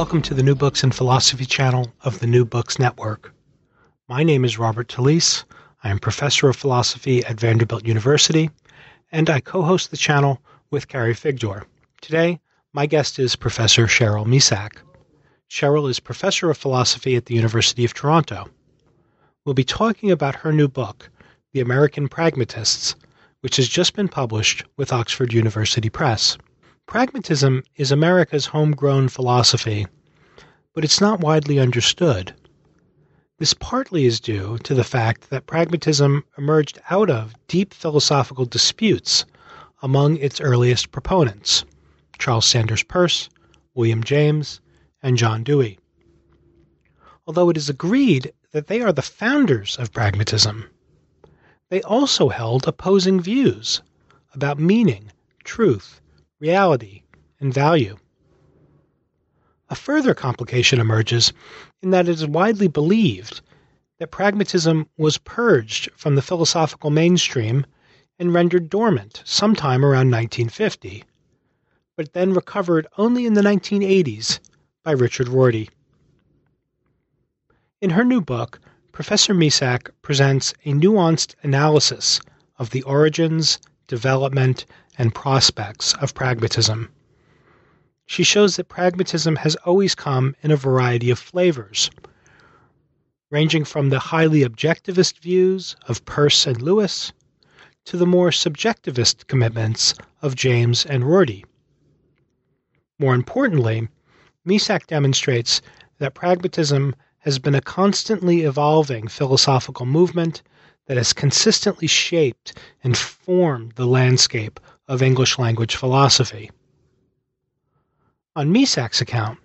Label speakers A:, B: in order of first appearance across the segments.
A: Welcome to the New Books and Philosophy channel of the New Books Network. My name is Robert Talisse. I am professor of philosophy at Vanderbilt University, and I co host the channel with Carrie Figdor. Today, my guest is Professor Cheryl Misak. Cheryl is professor of philosophy at the University of Toronto. We'll be talking about her new book, The American Pragmatists, which has just been published with Oxford University Press. Pragmatism is America's homegrown philosophy, but it's not widely understood. This partly is due to the fact that pragmatism emerged out of deep philosophical disputes among its earliest proponents Charles Sanders Peirce, William James, and John Dewey. Although it is agreed that they are the founders of pragmatism, they also held opposing views about meaning, truth, reality, and value. A further complication emerges in that it is widely believed that pragmatism was purged from the philosophical mainstream and rendered dormant sometime around 1950, but then recovered only in the 1980s by Richard Rorty. In her new book, Professor Misak presents a nuanced analysis of the origins, development, and prospects of pragmatism. She shows that pragmatism has always come in a variety of flavors, ranging from the highly objectivist views of Peirce and Lewis to the more subjectivist commitments of James and Rorty. More importantly, Misak demonstrates that pragmatism has been a constantly evolving philosophical movement that has consistently shaped and formed the landscape of English language philosophy. On Misak's account,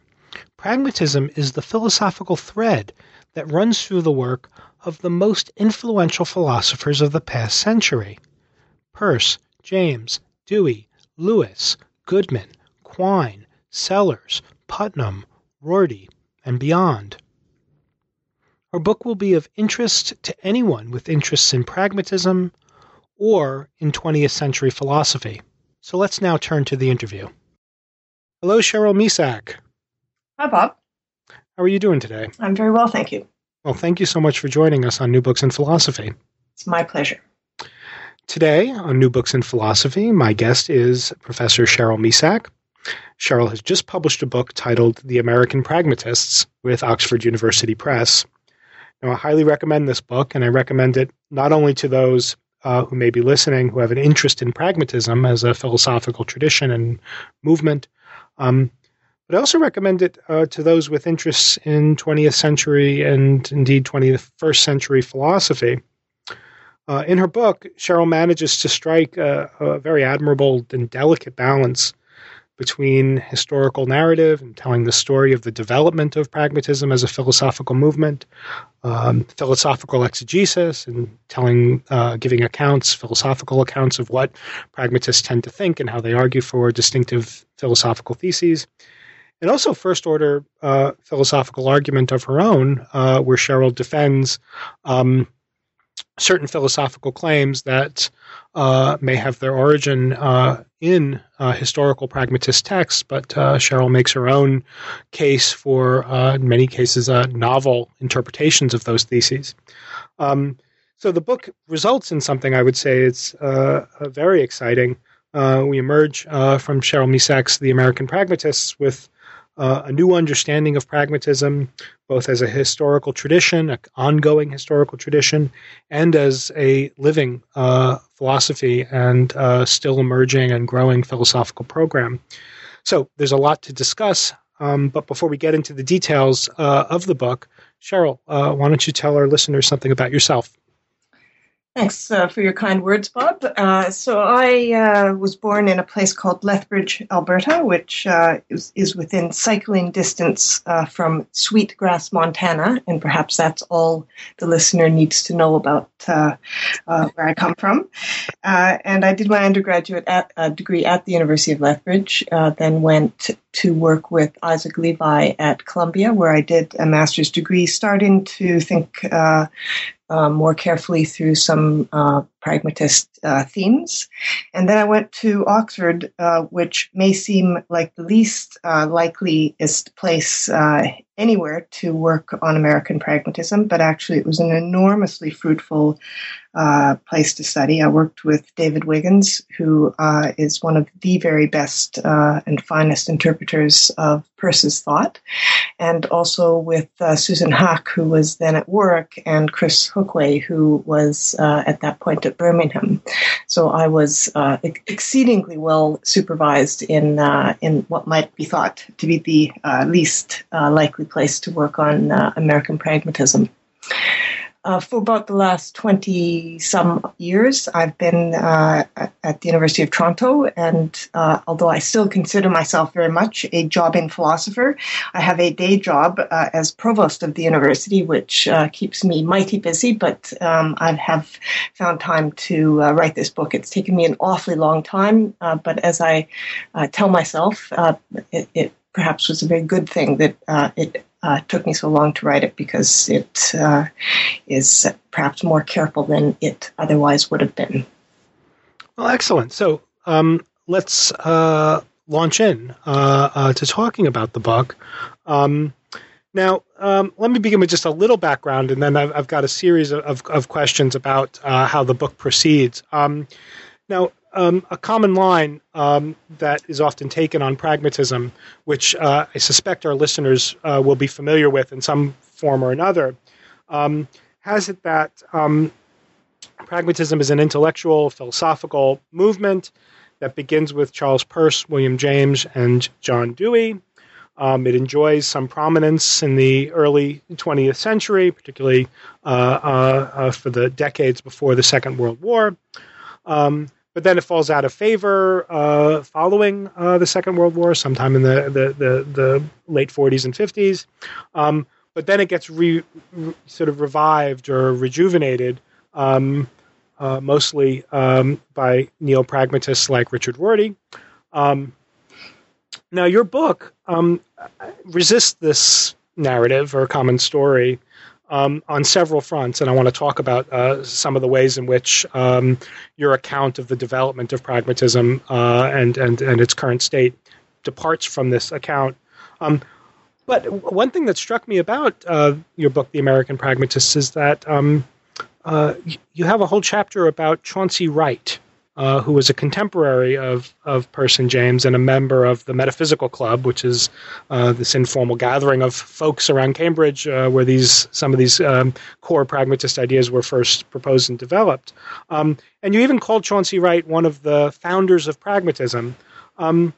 A: pragmatism is the philosophical thread that runs through the work of the most influential philosophers of the past century Peirce, James, Dewey, Lewis, Goodman, Quine, Sellars, Putnam, Rorty, and beyond. Our book will be of interest to anyone with interests in pragmatism, or in 20th century philosophy. So let's now turn to the interview. Hello, Cheryl Misak.
B: Hi, Bob.
A: How are you doing today?
B: I'm very well, thank you.
A: Well, thank you so much for joining us on New Books in Philosophy.
B: It's my pleasure.
A: Today on New Books in Philosophy, my guest is Professor Cheryl Misak. Cheryl has just published a book titled The American Pragmatists with Oxford University Press. Now, I highly recommend this book, and I recommend it not only to those uh, who may be listening who have an interest in pragmatism as a philosophical tradition and movement. Um, but I also recommend it uh, to those with interests in 20th century and indeed 21st century philosophy. Uh, in her book, Cheryl manages to strike a, a very admirable and delicate balance between historical narrative and telling the story of the development of pragmatism as a philosophical movement, um, philosophical exegesis, and telling, uh, giving accounts, philosophical accounts of what pragmatists tend to think and how they argue for distinctive philosophical theses. And also, first order uh, philosophical argument of her own, uh, where Cheryl defends um, certain philosophical claims that uh, may have their origin uh, in uh, historical pragmatist texts, but uh, Cheryl makes her own case for, uh, in many cases, uh, novel interpretations of those theses. Um, so the book results in something I would say is very exciting. we emerge from Cheryl Misak's The American Pragmatists with uh, a new understanding of pragmatism, both as a historical tradition, an ongoing historical tradition, and as a living uh, philosophy and uh, still emerging and growing philosophical program. So there's a lot to discuss. Um, but before we get into the details uh, of the book, Cheryl, uh, why don't you tell our listeners something about yourself?
B: Thanks uh, for your kind words, Bob. Uh, so I uh, was born in a place called Lethbridge, Alberta, which uh, is, is, within cycling distance uh, from Sweetgrass, Montana, and perhaps that's all the listener needs to know about uh, where I come from. and I did my undergraduate at, degree at the University of Lethbridge, then went to work with Isaac Levi at Columbia, where I did a master's degree, starting to think uh, more carefully through some uh, pragmatist uh, themes. And then I went to Oxford, uh, which may seem like the least uh, likeliest place uh, anywhere to work on American pragmatism, but actually it was an enormously fruitful uh, place to study. I worked with David Wiggins, who uh, is one of the very best and finest interpreters of Peirce's thought, and also with Susan Haack, who was then at Warwick, and Chris Hookway, who was at that point at Birmingham. So I was uh, exceedingly well supervised in uh, in what might be thought to be the uh, least uh, likely place to work on American pragmatism. Uh, for about the last 20 some years, I've been uh, at the University of Toronto, and uh, although I still consider myself very much a jobbing philosopher, I have a day job uh, as provost of the university, which uh, keeps me mighty busy. But um, I have found time to uh, write this book. It's taken me an awfully long time, but as I tell myself, it, it perhaps was a very good thing that uh, it uh, took me so long to write it because it uh, is perhaps more careful than it otherwise would have been.
A: Well, excellent. So um, let's uh, launch in uh, uh, to talking about the book. Um, now, um, let me begin with just a little background, and then I've, I've got a series of, of questions about how the book proceeds. Um, now, um, a common line um, that is often taken on pragmatism, which uh, I suspect our listeners uh, will be familiar with in some form or another, um, has it that um, pragmatism is an intellectual, philosophical movement that begins with Charles Peirce, William James, and John Dewey. Um, it enjoys some prominence in the early 20th century, particularly uh, uh, uh, for the decades before the Second World War. Um, but then it falls out of favor uh, following uh, the Second World War, sometime in the the, the, the late 40s and 50s. Um, but then it gets re, re, sort of revived or rejuvenated, um, uh, mostly um, by neo pragmatists like Richard Rorty. Um, now, your book um, resists this narrative or common story um, on several fronts, and I want to talk about uh, some of the ways in which um, your account of the development of pragmatism uh, and, and, and its current state departs from this account. Um, but one thing that struck me about uh, your book, The American Pragmatists, is that um, uh, you have a whole chapter about Chauncey Wright, uh, who was a contemporary of, of and James and a member of the Metaphysical Club, which is uh, this informal gathering of folks around Cambridge uh, where these some of these um, core pragmatist ideas were first proposed and developed. Um, and you even called Chauncey Wright one of the founders of pragmatism. Um,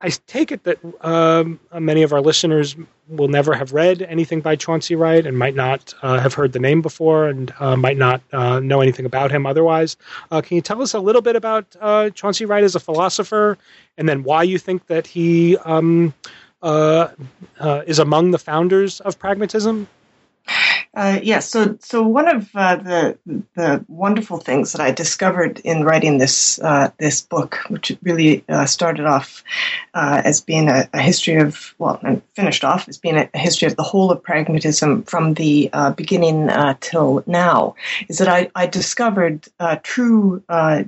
A: I take it that um, many of our listeners will never have read anything by Chauncey Wright and might not uh, have heard the name before and uh, might not uh, know anything about him otherwise. Uh, can you tell us a little bit about uh, Chauncey Wright as a philosopher and then why you think that he um, uh, is among the founders of pragmatism?
B: Uh, yes. So, so one of uh, the the wonderful things that I discovered in writing this uh, this book, which really uh, started off uh, as being a, a, history of well, and finished off as being a, a, history of the whole of pragmatism from the uh, beginning till now, is that I, I discovered true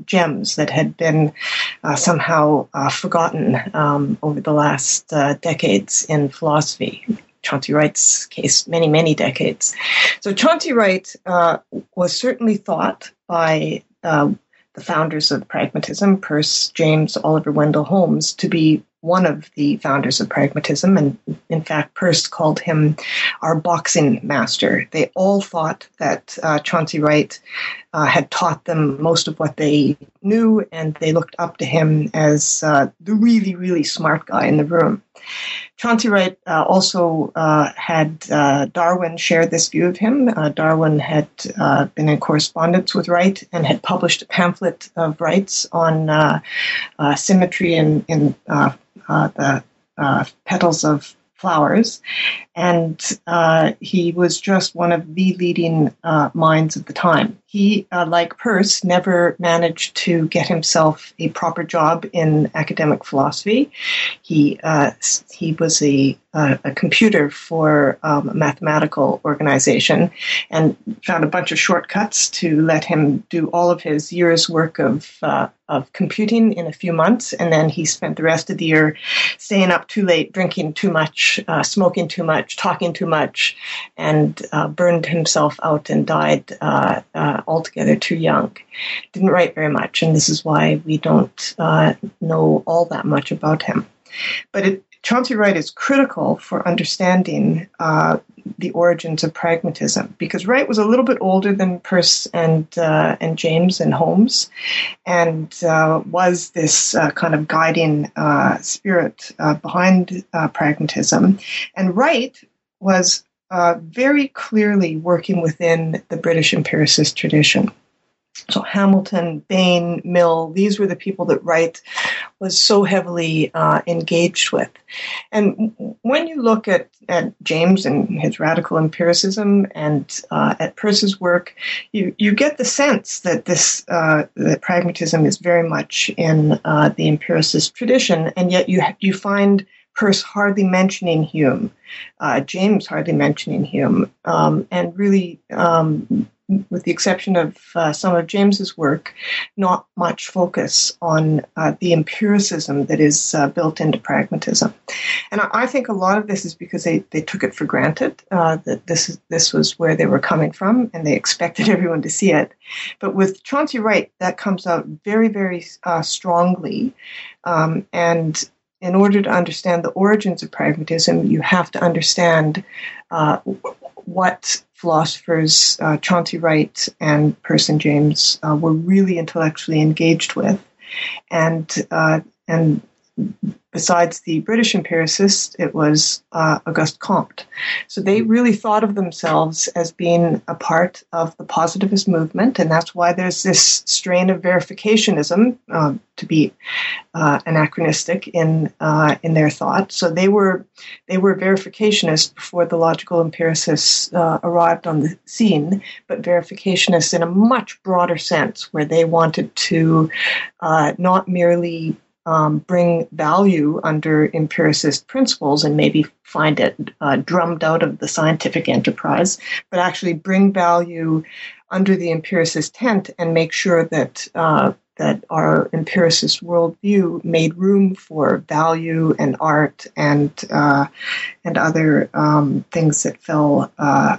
B: gems that had been somehow forgotten um, over the last decades in philosophy. Chauncey Wright's case many, many decades. So Chauncey Wright uh, was certainly thought by uh, the founders of pragmatism, Peirce, James, Oliver Wendell Holmes, to be one of the founders of pragmatism. And in fact, Peirce called him our boxing master. They all thought that uh, Chauncey Wright uh, had taught them most of what they knew, and they looked up to him as uh, the really, really smart guy in the room. Chauncey Wright uh, also uh, had uh, Darwin share this view of him. Uh, Darwin had been in correspondence with Wright and had published a pamphlet of Wright's on symmetry in, in the petals of flowers. And uh, he was just one of the leading uh, minds of the time. He, uh, like Peirce, never managed to get himself a proper job in academic philosophy. He uh, he was a a computer for um, a mathematical organization and found a bunch of shortcuts to let him do all of his year's work of uh, of computing in a few months, and then he spent the rest of the year staying up too late, drinking too much, uh, smoking too much, talking too much, and uh, burned himself out and died uh, uh, altogether too young. Didn't write very much, and this is why we don't uh, know all that much about him. But it, Chauncey Wright is critical for understanding uh, the origins of pragmatism because Wright was a little bit older than Peirce and uh, and James and Holmes, and uh, was this uh, kind of guiding uh, spirit uh, behind pragmatism. And Wright was very clearly working within the British empiricist tradition. So Hamilton, Bain, Mill, these were the people that Wright was so heavily uh, engaged with. And when you look at, at James and his radical empiricism and uh, at Peirce's work, you, you get the sense that this uh, that pragmatism is very much in uh, the empiricist tradition, and yet you you find Peirce hardly mentioning Hume, uh, James hardly mentioning Hume, um, and really um, with the exception of uh, some of James's work, not much focus on uh, the empiricism that is uh, built into pragmatism. And I, I, think a lot of this is because they, they took it for granted uh, that this this was where they were coming from, and they expected everyone to see it. But with Chauncey Wright, that comes out very, very uh, strongly, um, and in order to understand the origins of pragmatism, you have to understand uh, what philosophers uh, Chauncey Wright and Peirce James uh, were really intellectually engaged with, and uh, and besides the British empiricists, it was uh, Auguste Comte. So they really thought of themselves as being a part of the positivist movement, and that's why there's this strain of verificationism uh, to be uh, anachronistic in uh, in their thought. So they were they were verificationists before the logical empiricists uh, arrived on the scene, but verificationists in a much broader sense, where they wanted to uh, not merely um, bring value under empiricist principles and maybe find it uh, drummed out of the scientific enterprise, but actually bring value under the empiricist tent and make sure that uh, that our empiricist worldview made room for value and art and uh, and other um, things that fell uh,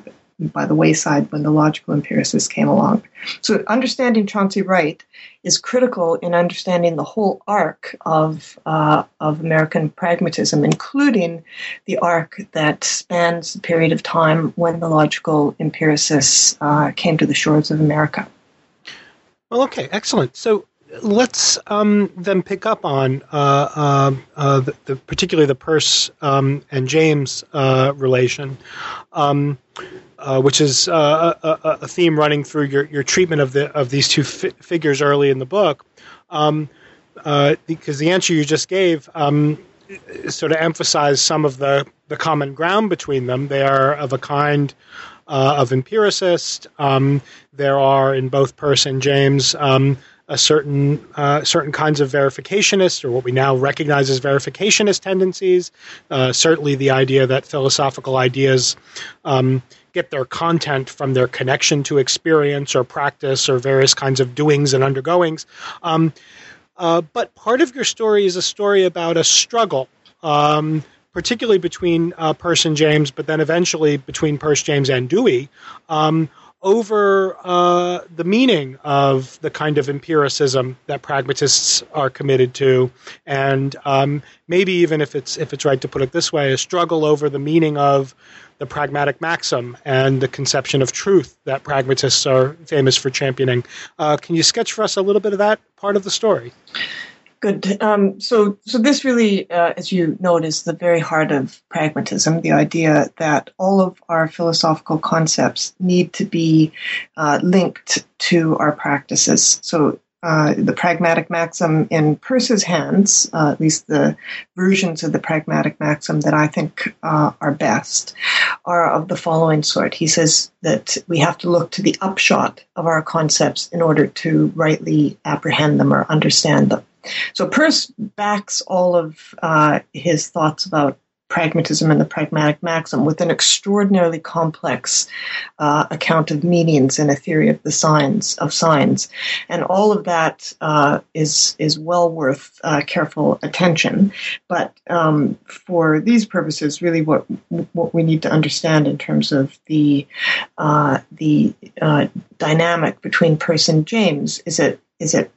B: by the wayside when the logical empiricists came along. So, understanding Chauncey Wright is critical in understanding the whole arc of uh, of American pragmatism, including the arc that spans the period of time when the logical empiricists uh, came to the shores of America.
A: Well, okay, excellent. So, let's um, then pick up on uh, uh, uh, the, the, particularly the Peirce um, and James uh, relation, um, uh, which is uh, a, a, theme running through your, your treatment of the of these two fi- figures early in the book, um, because the answer you just gave um, sort of emphasized some of the the common ground between them. They are of a kind. of empiricist, um, there are in both Peirce and James um, a certain uh, certain kinds of verificationist, or what we now recognize as verificationist tendencies. Uh, certainly, the idea that philosophical ideas um, get their content from their connection to experience or practice or various kinds of doings and undergoings. Um, uh, but part of your story is a story about a struggle. Um, particularly between uh, and James, but then eventually between Peirce, James, and Dewey, um, over uh, the meaning of the kind of empiricism that pragmatists are committed to, and um, maybe even if it's if it's right to put it this way, a struggle over the meaning of the pragmatic maxim and the conception of truth that pragmatists are famous for championing. Uh, can you sketch for us a little bit of that part of the story?
B: Good. Um, so, so this really, uh, as you note, is the very heart of pragmatism. The idea that all of our philosophical concepts need to be uh, linked to our practices. So, uh, the pragmatic maxim in Peirce's hands, uh, at least the versions of the pragmatic maxim that I think uh, are best, are of the following sort. He says that we have to look to the upshot of our concepts in order to rightly apprehend them or understand them. So Peirce backs all of uh, his thoughts about pragmatism and the pragmatic maxim with an extraordinarily complex uh, account of meanings and a theory of the signs of signs, and all of that uh, is is well worth uh, careful attention. But um, for these purposes, really, what what we need to understand in terms of the uh, the uh, dynamic between and James is it is it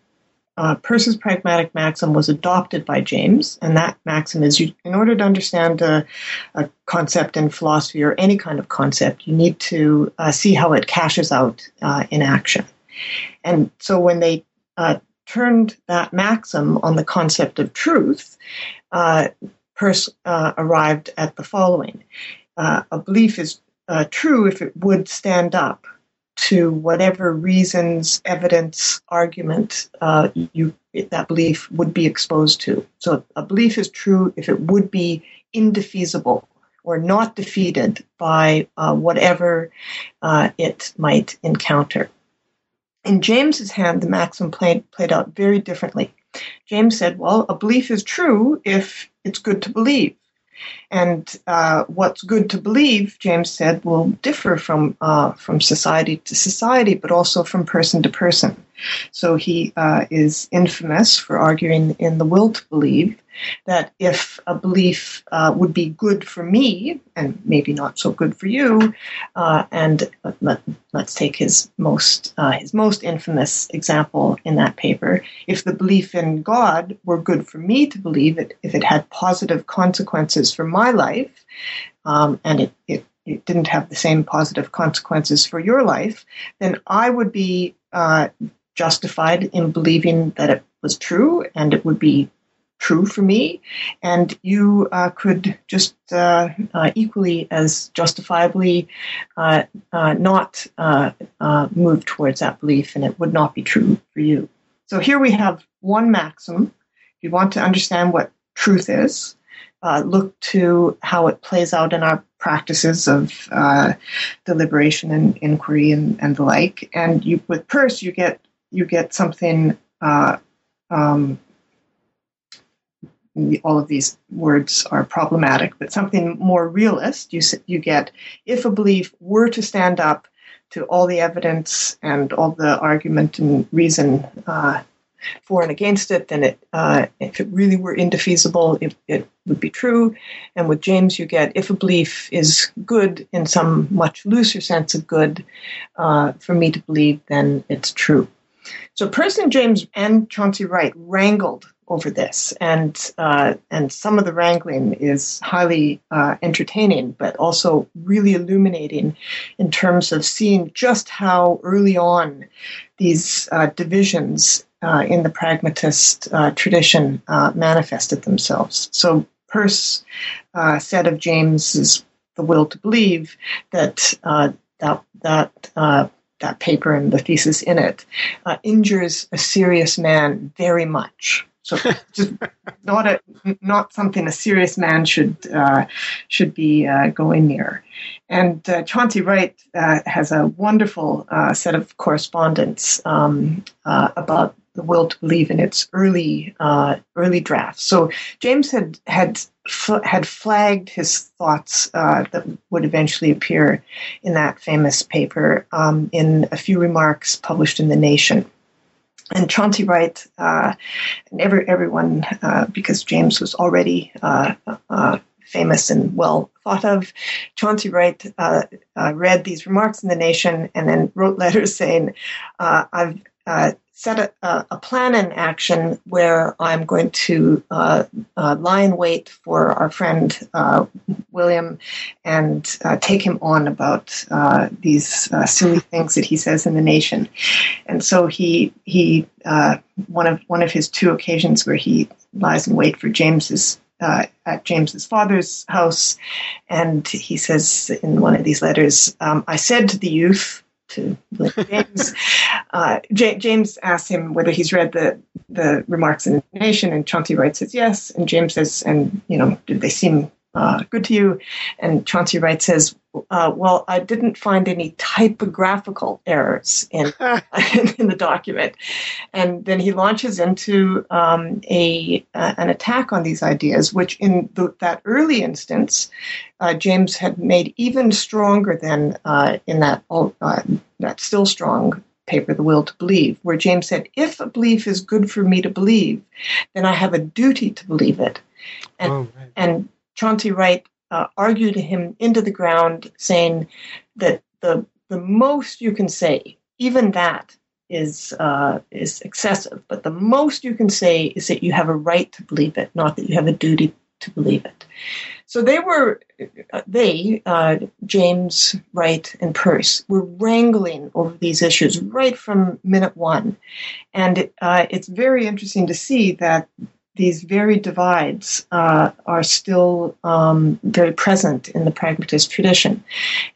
B: uh, Peirce's pragmatic maxim was adopted by James, and that maxim is you, in order to understand a, a, concept in philosophy or any kind of concept, you need to uh, see how it cashes out uh, in action. And so when they uh, turned that maxim on the concept of truth, uh, Peirce uh, arrived at the following a belief is true if it would stand up to whatever reasons, evidence, argument uh, you that belief would be exposed to. So a belief is true if it would be indefeasible or not defeated by uh, whatever uh, it might encounter. In James's hand, the maxim played, played out very differently. James said, well, a belief is true if it's good to believe. And uh, what's good to believe, James said, will differ from uh, from society to society, but also from person to person. So he uh, is infamous for arguing in the will to believe that if a belief uh, would be good for me and maybe not so good for you, uh, and let, us take his most uh, his most infamous example in that paper. If the belief in God were good for me to believe it, if it had positive consequences for my life, um, and it, it it didn't have the same positive consequences for your life, then I would be uh, justified in believing that it was true and it would be true for me, and you uh, could just uh, uh, equally as justifiably uh, uh, not uh, move towards that belief, and it would not be true for you. So here we have one maxim. If you want to understand what truth is, look to how it plays out in our practices of deliberation and inquiry and, and the like. And you, with Peirce, you get you get something. Um, all of these words are problematic, but something more realist, you, you get if a belief were to stand up to all the evidence and all the argument and reason uh, for and against it, then it, uh, if it really were indefeasible, it, it, would be true. And with James, you get if a belief is good in some much looser sense of good, uh, for me to believe, then it's true. So Person James and Chauncey Wright wrangled over this, and uh, and some of the wrangling is highly uh, entertaining, but also really illuminating in terms of seeing just how early on these uh, divisions uh, in the pragmatist uh, tradition uh, manifested themselves. So Peirce said of James's "The Will to Believe" that that that that paper and the thesis in it uh, injures a serious man very much so just not a not something a serious man should uh, should be uh, going near. And uh, Chauncey Wright uh, has a wonderful uh, set of correspondence um, uh, about the will to believe in its early early drafts. So James had had had flagged his thoughts that would eventually appear in that famous paper um, in a few remarks published in the Nation and Chauncey Wright, uh, and every, everyone, uh, because James was already uh, uh famous and well thought of, Chauncey Wright uh, uh, read these remarks in the Nation and then wrote letters saying, "I've set a, a, plan in action where I'm going to uh, uh, lie in wait for our friend uh, William and uh, take him on about uh, these uh, silly things that he says in the nation. And so he he one of one of his two occasions where he lies in wait for James's at James's father's house, and he says in one of these letters, um, "I said to the youth." To James. uh, J- James asks him whether he's read the the remarks in the Nation, and Chauncey Wright says yes, and James says, and you know, did they seem uh, good to you? And Chauncey Wright says, uh, well, I didn't find any typographical errors in, in the document. And then he launches into um, a uh, an attack on these ideas, which in the, that early instance, uh, James had made even stronger than uh, in that uh, that still strong paper, The Will to Believe, where James said, if a belief is good for me to believe, then I have a duty to believe it. And, oh, right. and Chauncey Wright uh, argued him into the ground, saying that the the most you can say, even that is uh, is excessive, but the most you can say is that you have a right to believe it, not that you have a duty to believe it. So they were, uh, they, uh, James, Wright, and Peirce, were wrangling over these issues right from minute one. And uh, it's very interesting to see that these very divides uh, are still um, very present in the pragmatist tradition.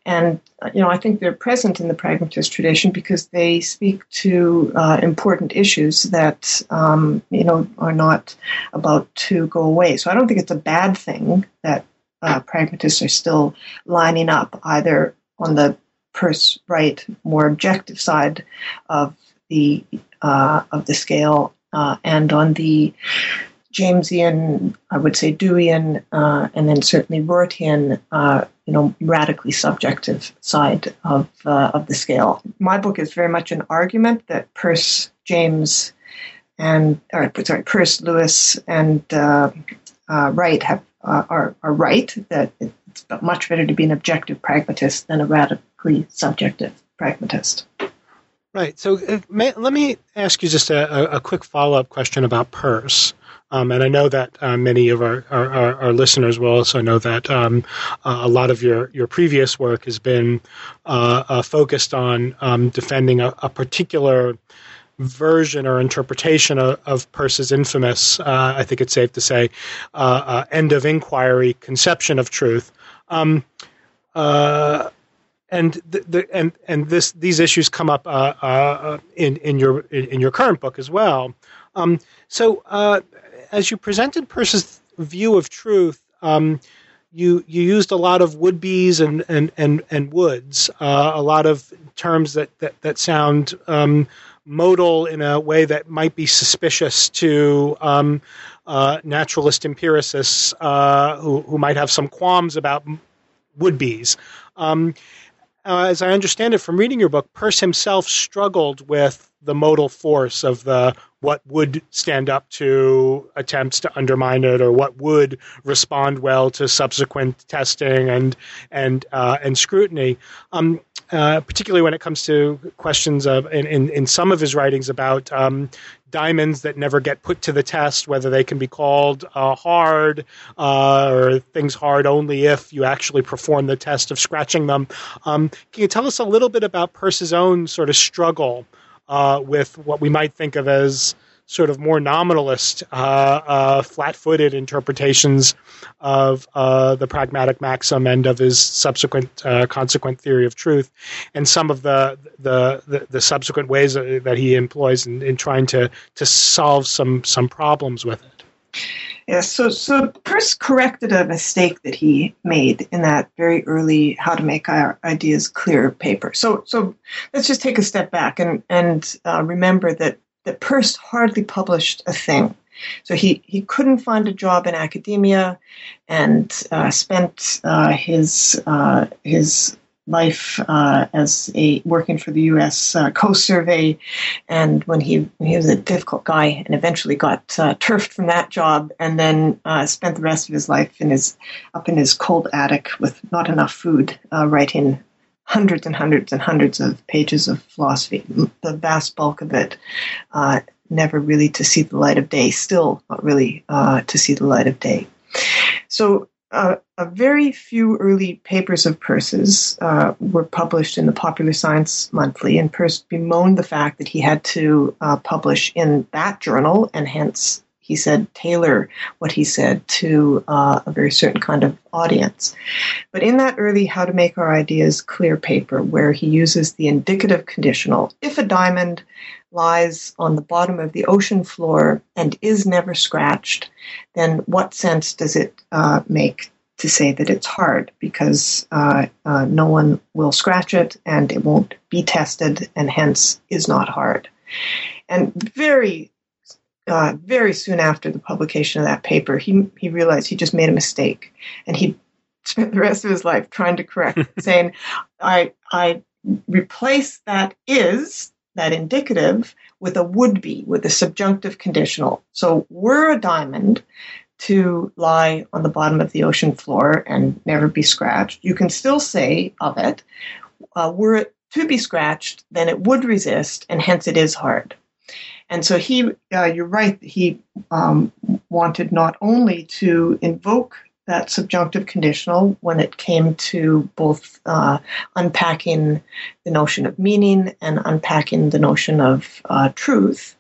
B: And, you know, I think they're present in the pragmatist tradition because they speak to uh, important issues that, um, you know, are not about to go away. So I don't think it's a bad thing that uh, pragmatists are still lining up either on the Peirce Wright, more objective side of the uh, of the scale uh, and on the Jamesian, I would say Deweyan, uh, and then certainly Rortian, uh, you know, radically subjective side of uh, of the scale. My book is very much an argument that Peirce, James, and or, sorry, Peirce, Lewis, and uh, uh, Wright have uh, are are right that it's much better to be an objective pragmatist than a radically subjective pragmatist.
A: Right. So may, let me ask you just a, a quick follow up question about Peirce. Um, and I know that uh, many of our, our, our, listeners will also know that um, uh, a lot of your, your previous work has been uh, uh focused on um, defending a, a, particular version or interpretation of, of Peirce's infamous, uh, I think it's safe to say, uh, end of inquiry conception of truth. Um, and the, the, and and this these issues come up in in your in your current book as well. Um, so as you presented Peirce's view of truth, um, you you used a lot of would be's and and and and woulds, uh, a lot of terms that that that sound um, modal in a way that might be suspicious to um, uh, naturalist empiricists uh, who who might have some qualms about would be's. Um, uh, as I understand it from reading your book, Peirce himself struggled with the modal force of the what would stand up to attempts to undermine it or what would respond well to subsequent testing and and uh, and scrutiny. Um, uh, particularly when it comes to questions of in, in, in some of his writings about um, diamonds that never get put to the test, whether they can be called uh, hard uh, or things hard only if you actually perform the test of scratching them. Um, can you tell us a little bit about Peirce's own sort of struggle uh, with what we might think of as sort of more nominalist, uh, uh, flat-footed interpretations of uh, the pragmatic maxim and of his subsequent uh, consequent theory of truth, and some of the the, the, the subsequent ways that he employs in, in, trying to to solve some some problems with it.
B: Yes, so so Peirce corrected a mistake that he made in that very early "How to Make Our Ideas Clear" paper. So so let's just take a step back and and uh, remember that that Peirce hardly published a thing. So he, he couldn't find a job in academia and uh, spent uh, his uh, his life uh, as a working for the U.S. Uh, Coast Survey, and when he he was a difficult guy and eventually got uh, turfed from that job, and then spent the rest of his life in his up in his cold attic with not enough food, writing hundreds and hundreds and hundreds of pages of philosophy. The vast bulk of it uh, never really to see the light of day, still not really uh, to see the light of day. So, uh, a very few early papers of Peirce's uh, were published in the Popular Science Monthly, and Peirce bemoaned the fact that he had to uh, publish in that journal, and hence he said tailor what he said to uh, a very certain kind of audience. But in that early How to Make Our Ideas Clear paper, where he uses the indicative conditional, if a diamond lies on the bottom of the ocean floor and is never scratched, then what sense does it uh, make to say that it's hard? Because uh, uh, no one will scratch it and it won't be tested and hence is not hard. And very uh, very soon after the publication of that paper, he he realized he just made a mistake, and he spent the rest of his life trying to correct, saying, "I I replace that is that indicative with a would be, with a subjunctive conditional. So were a diamond to lie on the bottom of the ocean floor and never be scratched, you can still say of it, uh, were it to be scratched, then it would resist, and hence it is hard. And so he, uh, you're right, he um, wanted not only to invoke that subjunctive conditional when it came to both uh, unpacking the notion of meaning and unpacking the notion of uh, truth.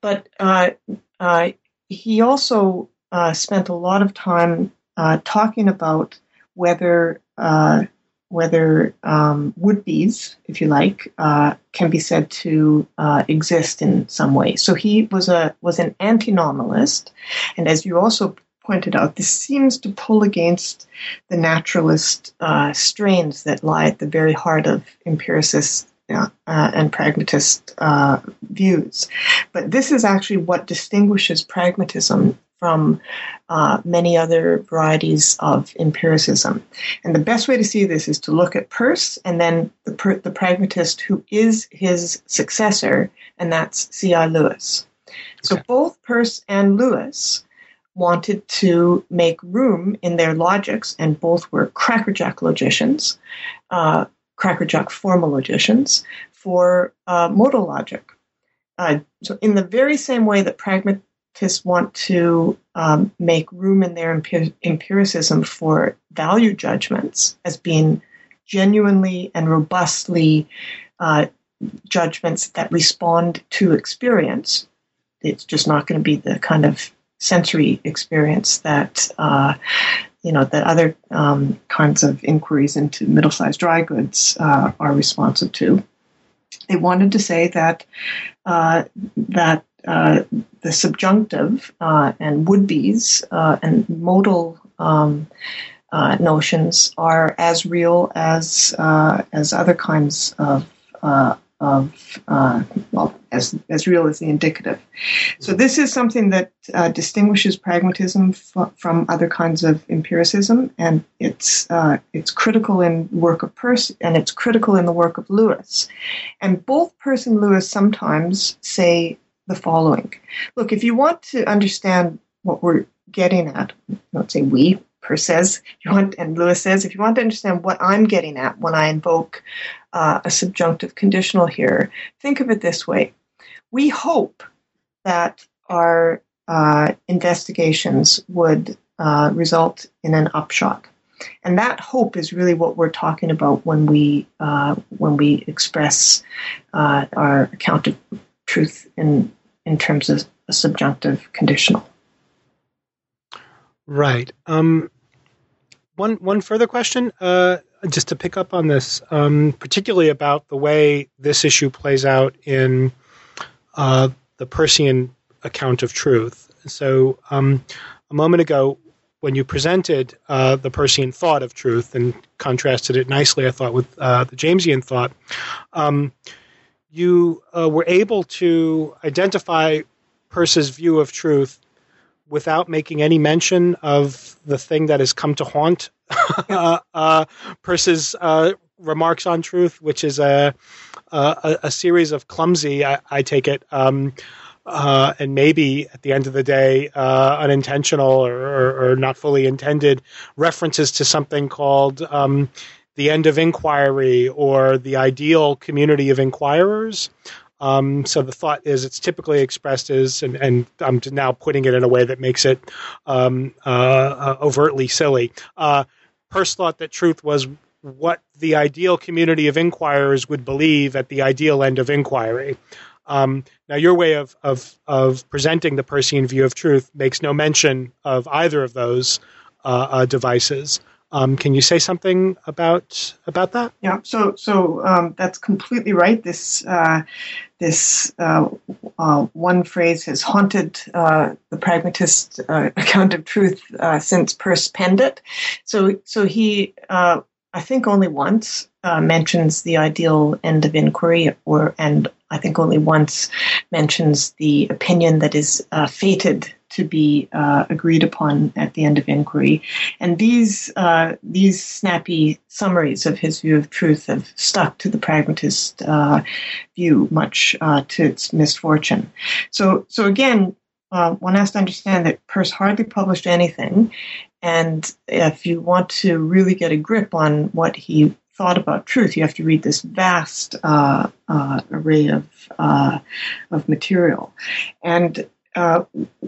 B: But uh, uh he also uh, spent a lot of time uh, talking about whether whether um, would-be's, if you like, can be said to exist in some way. So he was a was an anti-nominalist, and as you also pointed out, this seems to pull against the naturalist uh, strains that lie at the very heart of empiricist uh, and pragmatist uh, views. But this is actually what distinguishes pragmatism from uh, many other varieties of empiricism. And the best way to see this is to look at Peirce and then the, per- the pragmatist who is his successor, and that's C.I. Lewis. So both Peirce and Lewis wanted to make room in their logics, and both were crackerjack logicians, uh, crackerjack formal logicians, for uh, modal logic. Uh, so, in the very same way that pragmatists want to um, make room in their empiricism for value judgments as being genuinely and robustly uh, judgments that respond to experience, it's just not going to be the kind of sensory experience that uh, you know that other um, kinds of inquiries into middle-sized dry goods uh, are responsive to. They wanted to say that uh, that uh, the subjunctive uh, and would-be's uh, and modal um, notions are as real as as other kinds of of uh, well, as as real as the indicative. So this is something that uh, distinguishes pragmatism f- from other kinds of empiricism, and it's uh, it's critical in work of Peirce, and it's critical in the work of Lewis. And both Peirce and Lewis sometimes say the following: Look, if you want to understand what we're getting at, let's say we, Peirce says, you want, and Lewis says, if you want to understand what I'm getting at when I invoke uh, a subjunctive conditional here, think of it this way. We hope that our uh, investigations would uh, result in an upshot. And that hope is really what we're talking about when we uh, when we express uh, our account of truth in in terms of a subjunctive conditional.
A: Right. Um, one one further question, uh, just to pick up on this, um, particularly about the way this issue plays out in uh, the Peircean account of truth. So, um, a moment ago, when you presented uh, the Peircean thought of truth and contrasted it nicely, I thought with uh, the Jamesian thought, um, you uh, were able to identify Peirce's view of truth without making any mention of the thing that has come to haunt uh, uh, Peirce's uh, remarks on truth, which is a a, a series of clumsy, I, I take it, um, uh, and maybe at the end of the day, uh, unintentional or, or, or, not fully intended references to something called um, the end of inquiry or the ideal community of inquirers. Um, so the thought is it's typically expressed as, and, and, I'm now putting it in a way that makes it um, uh, uh, overtly silly. Uh, Peirce thought that truth was what the ideal community of inquirers would believe at the ideal end of inquiry. Um, now, your way of, of, of presenting the Peircean view of truth makes no mention of either of those uh, uh, devices. Um, can you say something about about that?
B: Yeah. So so um, that's completely right. This uh, this uh, uh, one phrase has haunted uh, the pragmatist uh, account of truth uh, since Peirce penned it. So so he I think only once mentions the ideal end of inquiry, or and I think only once mentions the opinion that is fated to be uh, agreed upon at the end of inquiry. And these uh, these snappy summaries of his view of truth have stuck to the pragmatist uh, view, much uh, to its misfortune. So so again. Uh, one has to understand that Peirce hardly published anything, and if you want to really get a grip on what he thought about truth, you have to read this vast uh, uh, array of uh, of material. And uh,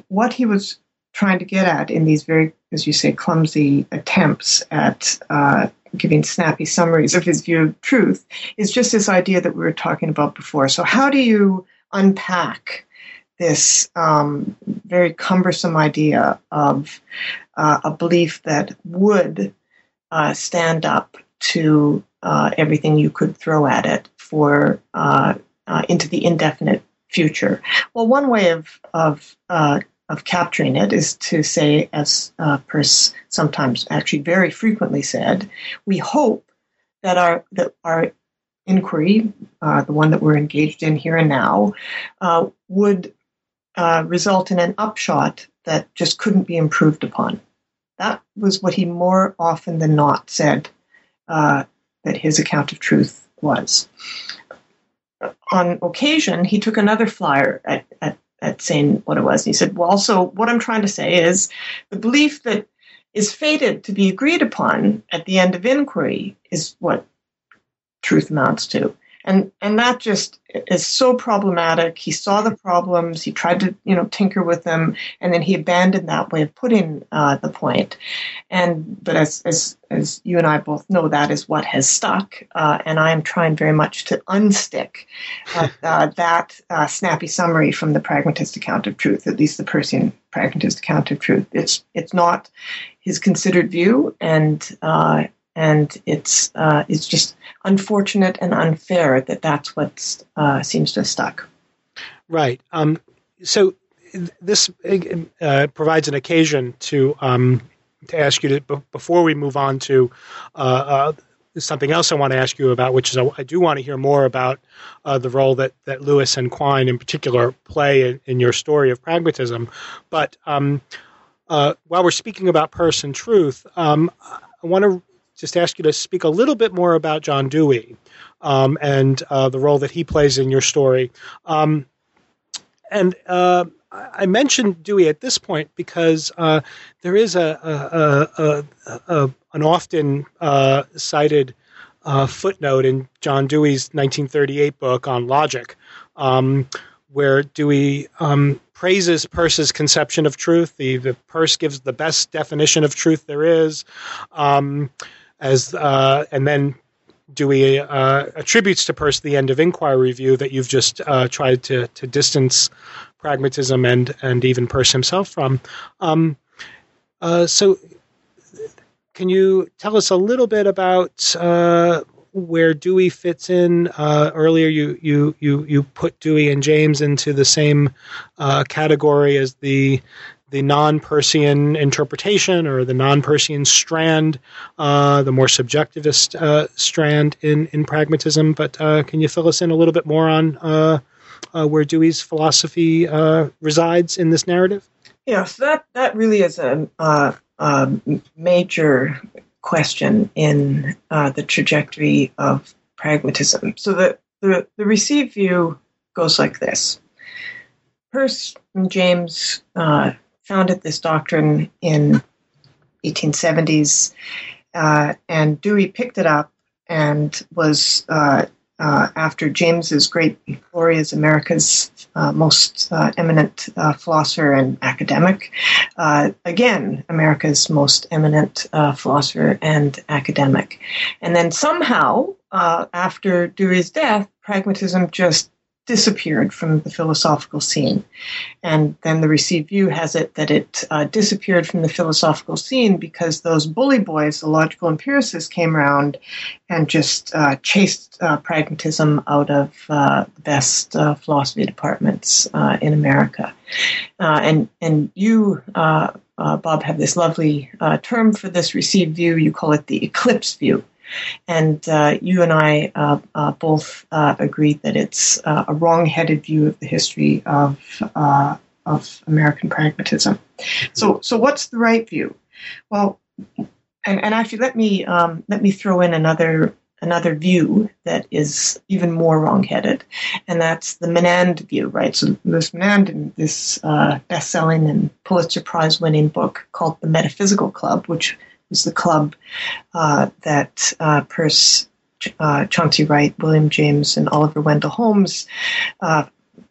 B: what he was trying to get at in these very, as you say, clumsy attempts at uh, giving snappy summaries of his view of truth is just this idea that we were talking about before. So, how do you unpack this um, very cumbersome idea of uh, a belief that would uh, stand up to uh, everything you could throw at it for uh, into the indefinite future? Well, one way of of uh, of capturing it is to say, as uh, Peirce sometimes, actually very frequently said, we hope that our that our inquiry, uh, the one that we're engaged in here and now, uh, would uh, result in an upshot that just couldn't be improved upon. That was what he more often than not said uh, that his account of truth was on occasion, he took another flyer at, at, at saying what it was. And he said, Well, so what I'm trying to say is the belief that is fated to be agreed upon at the end of inquiry is what truth amounts to and and that just is so problematic. He saw the problems, he tried to you know tinker with them, and then he abandoned that way of putting uh, the point. And but as as as you and I both know, that is what has stuck, uh, and I am trying very much to unstick uh, uh that uh, snappy summary from the pragmatist account of truth, at least the Peircean pragmatist account of truth. It's it's not his considered view, and uh, and it's uh, it's just unfortunate and unfair that that's what uh, seems to have stuck.
A: Right. Um, so this uh, provides an occasion to um, to ask you to before we move on to uh, uh, something else I want to ask you about, which is I do want to hear more about uh, the role that that Lewis and Quine in particular play in, in your story of pragmatism. But um, while we're speaking about Peircean truth, um, I want to just ask you to speak a little bit more about John Dewey um, and uh, the role that he plays in your story. Um, and uh, I mentioned Dewey at this point because uh, there is a, a, a, a an often uh, cited uh, footnote in John Dewey's 1938 book on logic, um, where Dewey um, praises Peirce's conception of truth. The, the Peirce gives the best definition of truth there is. Um, as uh, and then Dewey uh, attributes to Peirce the end of inquiry review that you've just uh, tried to to distance pragmatism and and even Peirce himself from. Um, uh, so, can you tell us a little bit about uh, where Dewey fits in? Uh, earlier, you you you you put Dewey and James into the same category as the the non-Peircean interpretation or the non-Peircean strand, uh, the more subjectivist uh, strand in in pragmatism. But uh, can you fill us in a little bit more on uh, uh, where Dewey's philosophy resides in this narrative?
B: Yes, that that really is a, a major question in the trajectory of pragmatism. So the, the the received view goes like this. And James uh, founded this doctrine in 1870s, uh, and Dewey picked it up and was uh, uh, after James's great glory as America's uh, most uh, eminent uh, philosopher and academic. Again, America's most eminent philosopher and academic. And then somehow, after Dewey's death, pragmatism just disappeared from the philosophical scene. And then the received view has it that it uh, disappeared from the philosophical scene because those bully boys, the logical empiricists, came around and just uh, chased uh, pragmatism out of uh, the best uh, philosophy departments uh, in America. and, and you, Bob, have this lovely term for this received view. You call it the eclipse view. And uh, you and I uh, uh, both uh, agreed that it's uh, a wrong-headed view of the history of uh, of American pragmatism. So, so what's the right view? Well, and, and actually, let me um, let me throw in another another view that is even more wrong-headed, and that's the Menand view, right? So Louis Menand in this best-selling and Pulitzer Prize-winning book called The Metaphysical Club, which was the club uh, that uh, uh, Chauncey Wright, William James, and Oliver Wendell Holmes uh,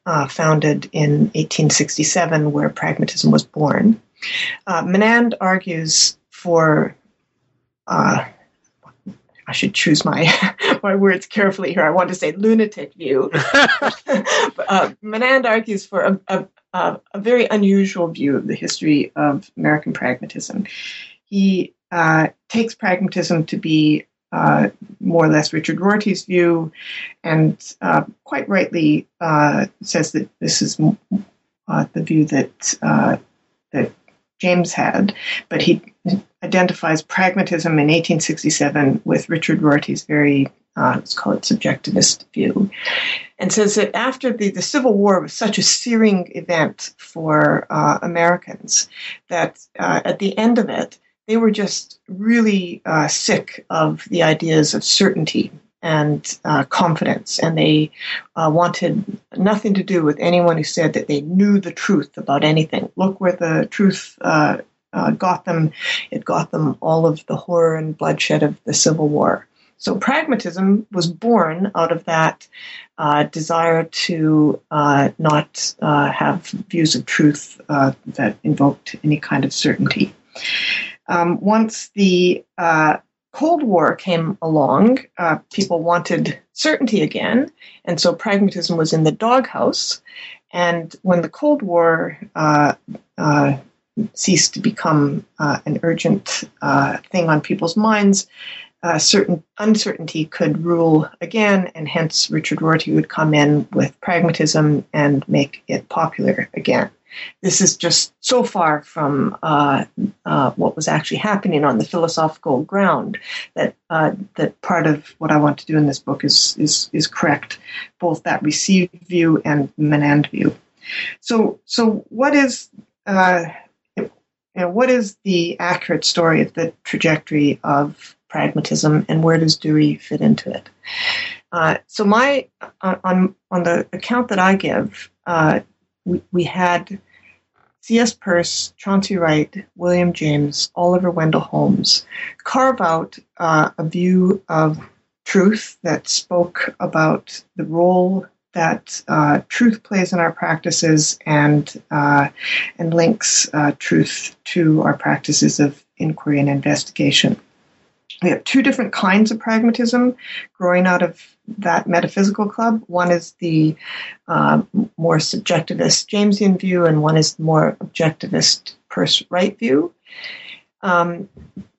B: uh, founded in 1867, where pragmatism was born. Uh, Menand argues for I should choose my my words carefully here. I want to say lunatic view. but, uh, Menand argues for a, a, a, very unusual view of the history of American pragmatism. He uh, takes pragmatism to be uh, more or less Richard Rorty's view, and uh, quite rightly uh, says that this is uh, the view that that James had, but he identifies pragmatism in 1867 with Richard Rorty's very let's call it subjectivist view, and says that after the, the Civil War was such a searing event for Americans that at the end of it they were just really uh, sick of the ideas of certainty and uh, confidence, and they uh, wanted nothing to do with anyone who said that they knew the truth about anything. Look where the truth uh, uh, got them; it got them all of the horror and bloodshed of the Civil War. So pragmatism was born out of that uh, desire to uh, not uh, have views of truth uh, that invoked any kind of certainty. Um, once the uh, Cold War came along, uh, people wanted certainty again, and so pragmatism was in the doghouse. And when the Cold War uh, uh ceased to become uh, an urgent uh, thing on people's minds, certain uncertainty could rule again, and hence Richard Rorty would come in with pragmatism and make it popular again. This is just so far from uh, uh, what was actually happening on the philosophical ground that uh, that part of what I want to do in this book is is is correct both that received view and Menand view. So so what is uh, you know, what is the accurate story of the trajectory of pragmatism and where does Dewey fit into it? Uh, so my on on the account that I give, uh, we, we had C.S. Peirce, Chauncey Wright, William James, Oliver Wendell Holmes carve out uh, a view of truth that spoke about the role that uh, truth plays in our practices and uh, and links uh, truth to our practices of inquiry and investigation we have two different kinds of pragmatism growing out of that metaphysical club. One is the uh, more subjectivist Jamesian view, and one is the more objectivist Peirce Wright view, um,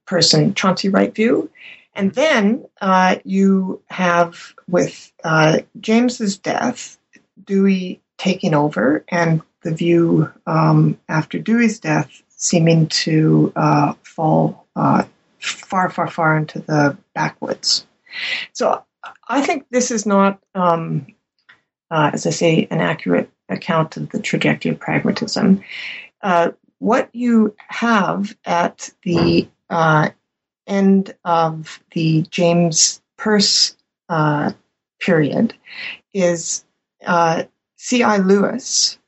B: person Chauncey Wright view. And then uh, you have, with uh, James's death, Dewey taking over, and the view um, after Dewey's death seeming to uh, fall uh, far, far, far into the backwoods. So I think this is not, um, uh, as I say, an accurate account of the trajectory of pragmatism. Uh, what you have at the uh, end of the James Peirce uh, period is uh, C.I. Lewis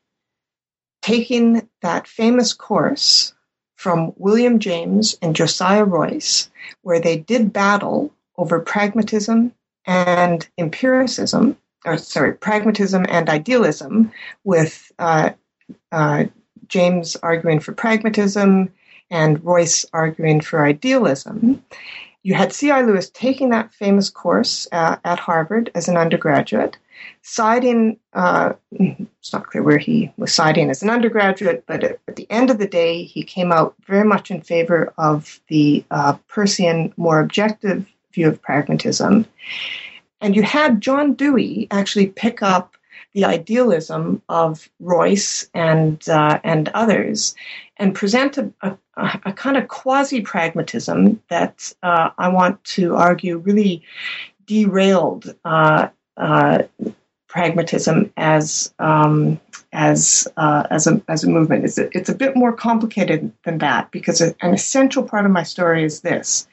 B: taking that famous course from William James and Josiah Royce, where they did battle over pragmatism and empiricism, or sorry, pragmatism and idealism, with uh, uh, James arguing for pragmatism and Royce arguing for idealism. You had C.I. Lewis taking that famous course uh, at Harvard as an undergraduate, siding, uh, it's not clear where he was siding as an undergraduate, but at, at, the end of the day, he came out very much in favor of the uh, Peircean, more objective view of pragmatism. And you had John Dewey actually pick up the idealism of Royce and uh, and others, and present a, a, a kind of quasi pragmatism that uh, I want to argue really derailed uh, uh, pragmatism as um, as uh, as a as a movement. It's a, it's a bit more complicated than that because an essential part of my story is this: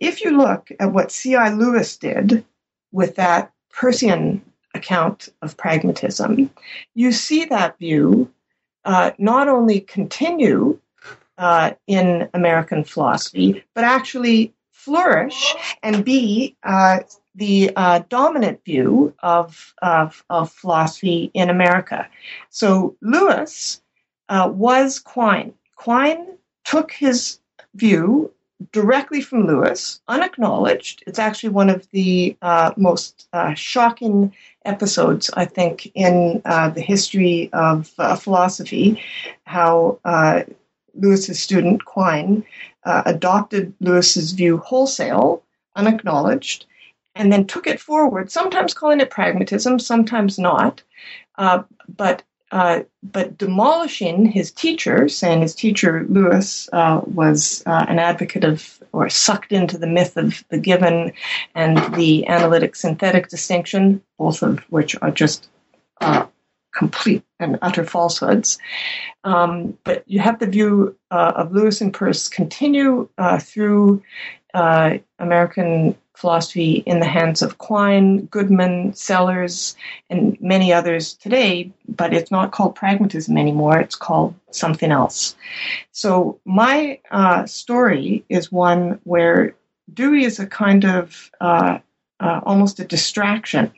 B: if you look at what C.I. Lewis did with that Peircean account of pragmatism, you see that view uh, not only continue uh, in American philosophy, but actually flourish and be uh, the uh, dominant view of, of, of, philosophy in America. So Lewis uh, was Quine. Quine took his view directly from Lewis, unacknowledged. It's actually one of the uh, most uh, shocking episodes, I think, in uh, the history of uh, philosophy, how Lewis's student Quine adopted Lewis's view wholesale, unacknowledged, and then took it forward, sometimes calling it pragmatism, sometimes not. but uh, but demolishing his teacher, saying his teacher Lewis uh, was uh, an advocate of or sucked into the myth of the given and the analytic synthetic distinction, both of which are just uh, complete and utter falsehoods. Um, but you have the view uh, of Lewis and Peirce continue through American philosophy in the hands of Quine, Goodman, Sellars, and many others today, but it's not called pragmatism anymore. It's called something else. So my uh, story is one where Dewey is a kind of uh, uh, almost a distraction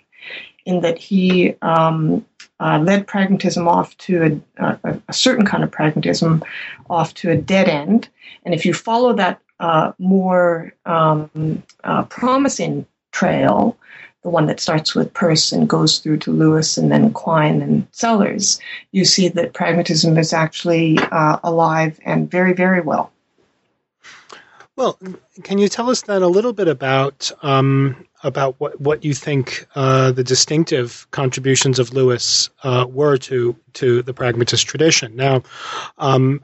B: in that he um, uh, led pragmatism off to a, a, a, certain kind of pragmatism off to a dead end. And if you follow that uh, more um, uh, promising trail, the one that starts with Peirce and goes through to Lewis and then Quine and Sellars, you see that pragmatism is actually uh, alive and very, very well.
A: Well, can you tell us then a little bit about um, about what, what you think uh, the distinctive contributions of Lewis uh, were to to the pragmatist tradition? Now, um,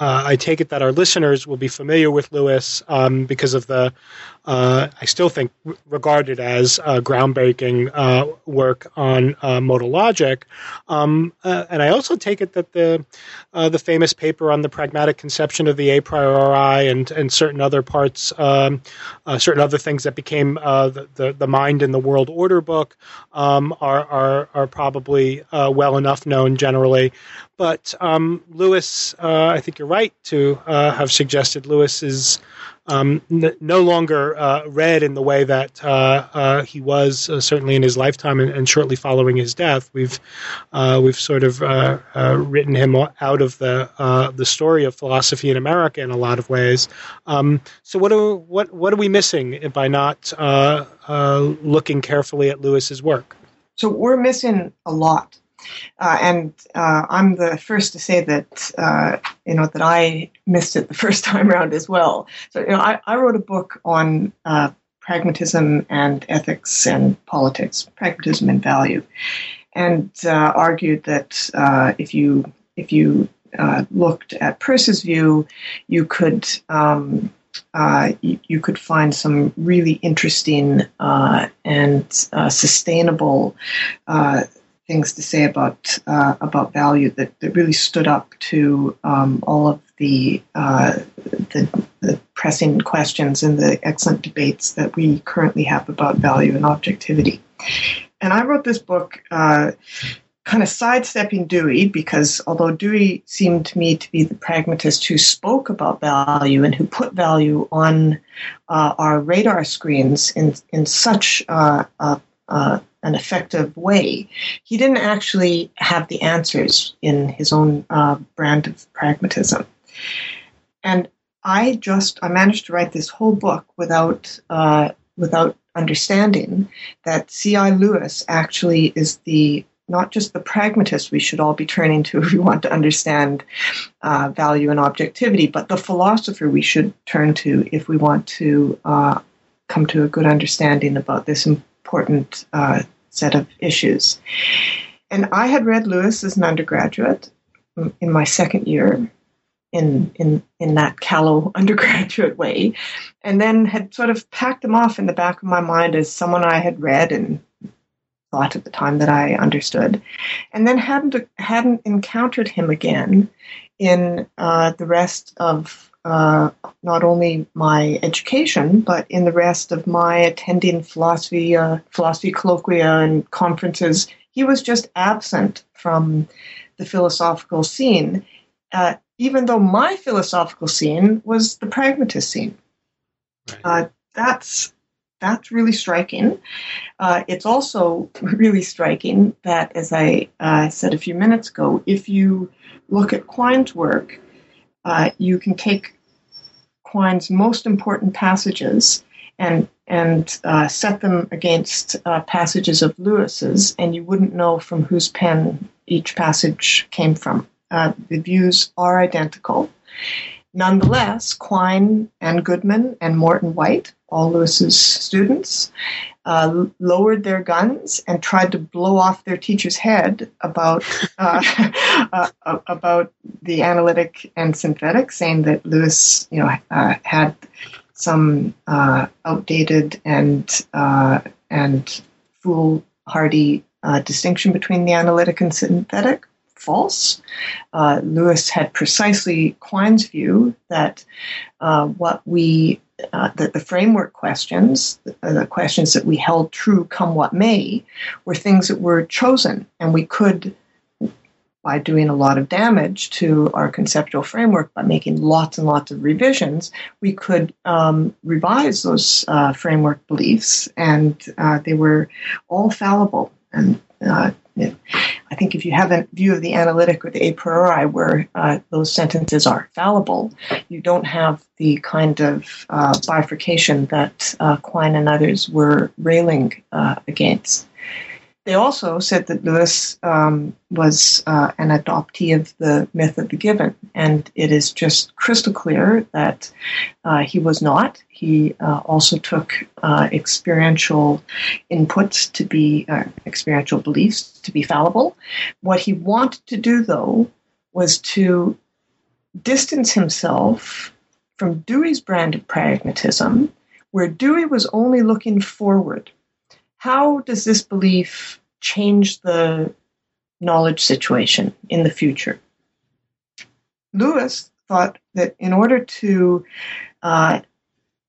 A: I take it that our listeners will be familiar with Lewis um, because of the, uh, I still think, regarded as uh, groundbreaking uh, work on uh, modal logic. Um, uh, and I also take it that the the famous paper on the pragmatic conception of the a priori and and certain other parts, um, certain other things that became the, the, the Mind and the World Order book um, are, are are probably well enough known generally. But um, Lewis, I think you're right to have suggested Lewis is um, n- no longer uh, read in the way that uh, uh, he was uh, certainly in his lifetime and, and, shortly following his death. We've we've sort of written him out of the the story of philosophy in America in a lot of ways. Um, so what what what are we missing by not looking carefully at Lewis's work?
B: So we're missing a lot. Uh, and uh, I'm the first to say that uh, you know that I missed it the first time around as well. So you know, I, I wrote a book on uh, pragmatism and ethics and politics, pragmatism and value, and uh, argued that uh, if you if you looked at Peirce's view, you could um, uh, you, you, could find some really interesting uh, and uh, sustainable things to say about uh, about value that, that really stood up to um, all of the, uh, the, the pressing questions and the excellent debates that we currently have about value and objectivity. And I wrote this book uh, kind of sidestepping Dewey because although Dewey seemed to me to be the pragmatist who spoke about value and who put value on uh, our radar screens in in such uh, an effective way, he didn't actually have the answers in his own uh, brand of pragmatism. And I just I managed to write this whole book without uh, without understanding that C.I. Lewis actually is the not just the pragmatist we should all be turning to if we want to understand uh, value and objectivity, but the philosopher we should turn to if we want to uh, come to a good understanding about this important uh, set of issues. And I had read Lewis as an undergraduate in my second year in in in that callow undergraduate way, and then had sort of packed him off in the back of my mind as someone I had read and thought at the time that I understood, and then hadn't hadn't encountered him again in uh, the rest of uh, not only my education but in the rest of my attending philosophy uh, philosophy colloquia and conferences. He was just absent from the philosophical scene, uh, even though my philosophical scene was the pragmatist scene. Right. Uh, that's that's really striking. Uh, it's also really striking that, as I uh, said a few minutes ago, if you look at Quine's work, uh, you can take Quine's most important passages and and uh, set them against uh, passages of Lewis's, and you wouldn't know from whose pen each passage came from. Uh, the views are identical. Nonetheless, Quine and Goodman and Morton White all Lewis's students, uh, lowered their guns and tried to blow off their teacher's head about uh, uh, uh, about the analytic and synthetic, saying that Lewis, you know, uh, had some uh, outdated and and foolhardy distinction between the analytic and synthetic. False. Lewis had precisely Quine's view that what we uh, the, the, framework questions, the, the, questions that we held true come what may, were things that were chosen, and we could, by doing a lot of damage to our conceptual framework, by making lots and lots of revisions, we could um, revise those uh, framework beliefs, and uh, they were all fallible. And I think if you have a view of the analytic or the a priori where uh, those sentences are fallible, you don't have the kind of uh, bifurcation that uh, Quine and others were railing uh, against. They also said that Lewis um, was uh, an adoptee of the myth of the given, and it is just crystal clear that uh, he was not. He uh, also took uh, experiential inputs to be uh, experiential beliefs to be fallible. What he wanted to do, though, was to distance himself from Dewey's brand of pragmatism, where Dewey was only looking forward how does this belief change the knowledge situation in the future? Lewis thought that in order to uh,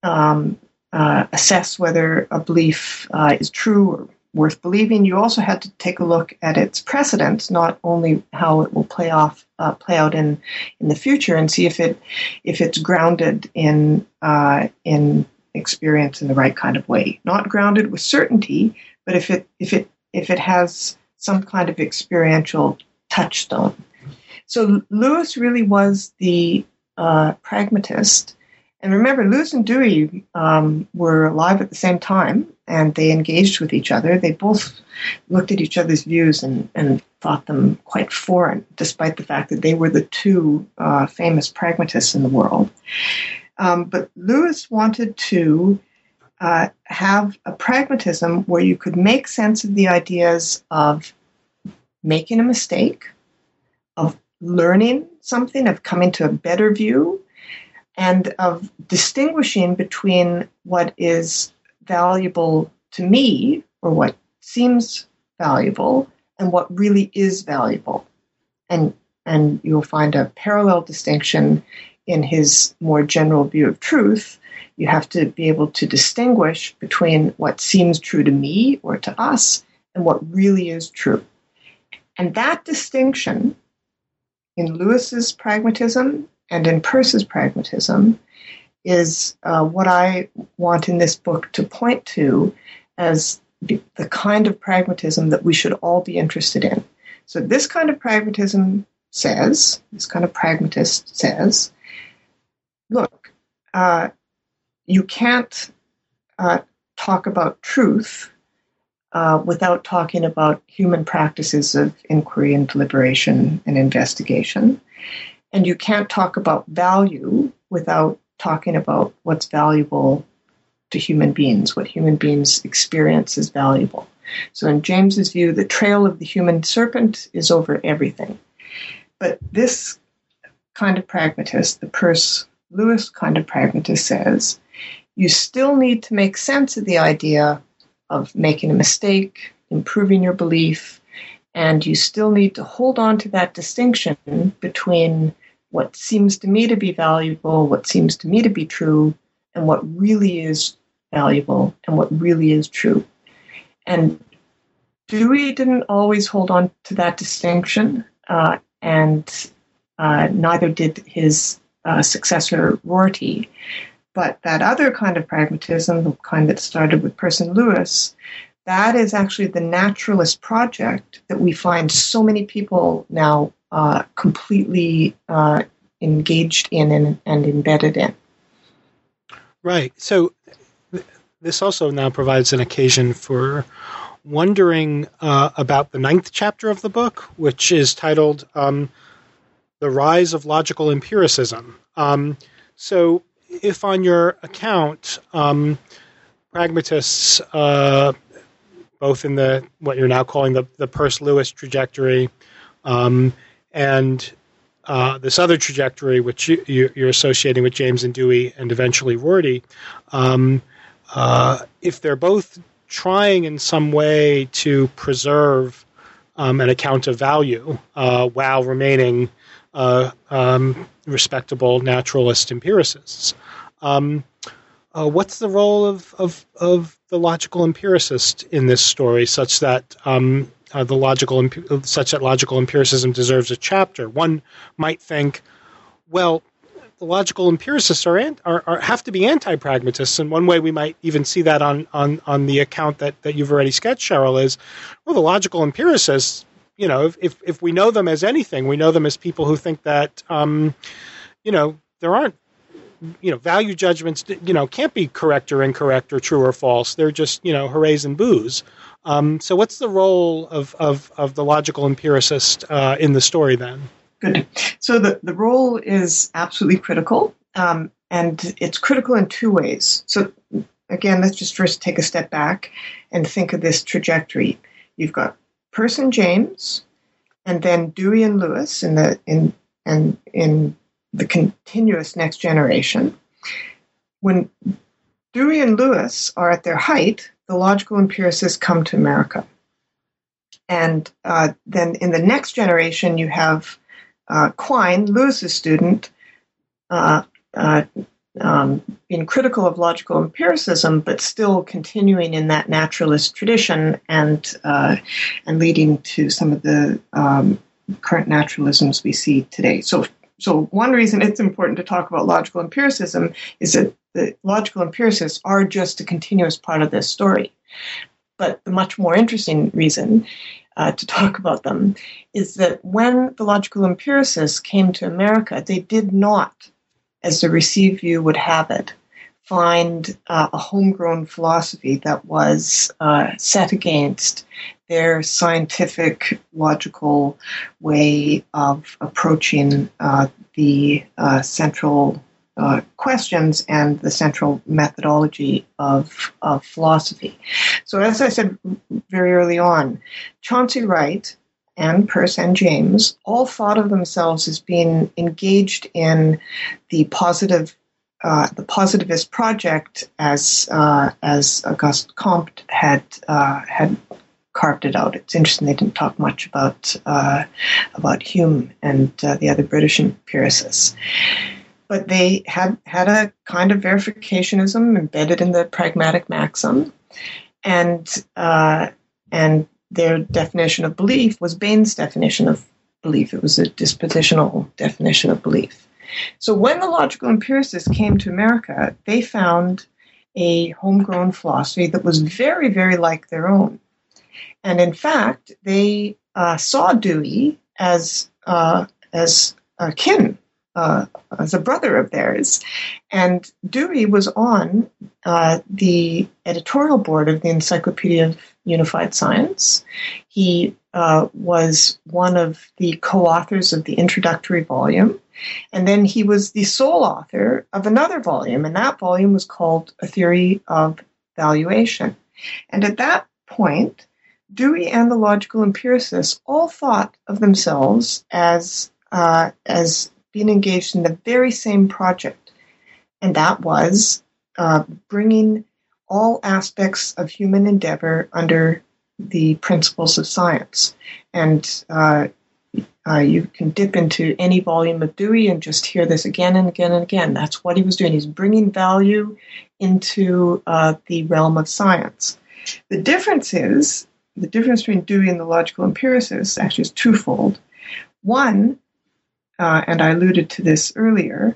B: um, uh, assess whether a belief uh, is true or worth believing, you also had to take a look at its precedents, not only how it will play off, uh, play out in in the future, and see if it if it's grounded in uh, in experience in the right kind of way. Not grounded with certainty, but if it if it if it has some kind of experiential touchstone. So Lewis really was the uh, pragmatist. And remember, Lewis and Dewey um, were alive at the same time, and they engaged with each other. They both looked at each other's views and, and thought them quite foreign, despite the fact that they were the two uh, famous pragmatists in the world. Um, but Lewis wanted to uh, have a pragmatism where you could make sense of the ideas of making a mistake, of learning something, of coming to a better view, and of distinguishing between what is valuable to me or what seems valuable and what really is valuable. And and you'll find a parallel distinction in his more general view of truth, you have to be able to distinguish between what seems true to me or to us and what really is true. And that distinction in Lewis's pragmatism and in Peirce's pragmatism is uh, what I want in this book to point to as the, the kind of pragmatism that we should all be interested in. So, this kind of pragmatism says, this kind of pragmatist says, look, uh, you can't uh, talk about truth uh, without talking about human practices of inquiry and deliberation and investigation. And you can't talk about value without talking about what's valuable to human beings, what human beings experience as valuable. So, in James's view, the trail of the human serpent is over everything. But this kind of pragmatist, the Peirce Lewis kind of pragmatist, says you still need to make sense of the idea of making a mistake, improving your belief, and you still need to hold on to that distinction between what seems to me to be valuable, what seems to me to be true, and what really is valuable and what really is true. And Dewey didn't always hold on to that distinction, uh, and uh, neither did his uh, successor Rorty. But that other kind of pragmatism, the kind that started with and Lewis, that is actually the naturalist project that we find so many people now uh, completely uh, engaged in and, and, embedded in.
A: Right. So th- this also now provides an occasion for wondering uh, about the ninth chapter of the book, which is titled um, The Rise of Logical Empiricism. Um, so if on your account, um, pragmatists, uh, both in the what you're now calling the the Peirce Lewis trajectory, um, and uh, this other trajectory, which you, are associating with James and Dewey, and eventually Rorty, um, uh, if they're both trying in some way to preserve um, an account of value uh, while remaining uh, um, respectable naturalist empiricists. Um, uh, what's the role of, of, of the logical empiricist in this story, such that um, uh, the logical such that logical empiricism deserves a chapter? One might think, well, the logical empiricists are, are, are, have to be anti-pragmatists, and one way we might even see that on, on, on the account that, that you've already sketched, Cheryl, is well, the logical empiricists you know, if, if, we know them as anything, we know them as people who think that, um, you know, there aren't, you know, value judgments, you know, can't be correct or incorrect or true or false. They're just, you know, hoorays and boos. Um, so, what's the role of, of, of the logical empiricist uh, in the story then?
B: Good. So, the, the role is absolutely critical, um, and it's critical in two ways. So, again, let's just first take a step back and think of this trajectory. You've got And James, and then Dewey and Lewis in the in and in the continuous next generation. When Dewey and Lewis are at their height, the logical empiricists come to America. And uh, then in the next generation, you have uh, Quine, Lewis's student, uh, uh um, being critical of logical empiricism, but still continuing in that naturalist tradition and uh, and leading to some of the um, current naturalisms we see today. So, so one reason it's important to talk about logical empiricism is that the logical empiricists are just a continuous part of this story. But the much more interesting reason uh, to talk about them is that when the logical empiricists came to America, they did not as the received view would have it, find uh, a homegrown philosophy that was uh, set against their scientific, logical way of approaching uh, the uh, central uh, questions and the central methodology of, of philosophy. So, as I said very early on, Chauncey Wright and Peirce and James all thought of themselves as being engaged in the positive, uh, the positivist project as uh, as Auguste Comte had uh, had carved it out. It's interesting they didn't talk much about uh, about Hume and uh, the other British empiricists. But they had had a kind of verificationism embedded in the pragmatic maxim, and uh, and their definition of belief was Bain's definition of belief. It was a dispositional definition of belief. So when the logical empiricists came to America, they found a homegrown philosophy that was very, very like their own. And in fact, they uh, saw Dewey as uh, as a kin, uh, as a brother of theirs. And Dewey was on uh, the editorial board of the Encyclopedia of Unified Science. He uh, was one of the co-authors of the introductory volume. And then he was the sole author of another volume, and that volume was called A Theory of Valuation. And at that point, Dewey and the logical empiricists all thought of themselves as uh, as being engaged in the very same project, and that was uh, bringing all aspects of human endeavor under the principles of science. And uh, uh, you can dip into any volume of Dewey and just hear this again and again and again. That's what he was doing. He's bringing value into uh, the realm of science. The difference is the difference between Dewey and the logical empiricists actually is twofold. One, uh, and I alluded to this earlier,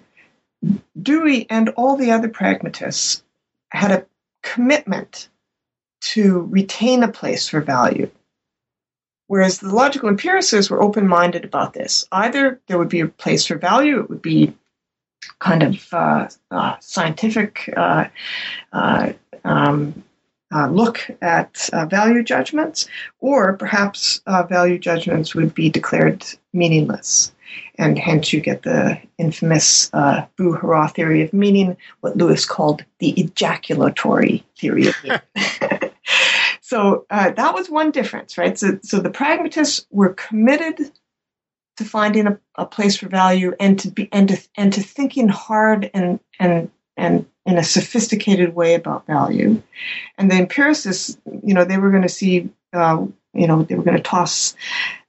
B: Dewey and all the other pragmatists had a commitment to retain a place for value. Whereas the logical empiricists were open minded about this. Either there would be a place for value, it would be kind of uh, uh, scientific uh, uh um, uh, look at uh, value judgments, or perhaps value judgments would be declared meaningless. And hence you get the infamous boo hurrah theory of meaning, what Lewis called the ejaculatory theory of meaning. So uh, that was one difference, right? So, so the pragmatists were committed to finding a, a place for value and to be and to and to thinking hard and and and in a sophisticated way about value. And the empiricists, you know, they were going to see, uh, you know, they were going to toss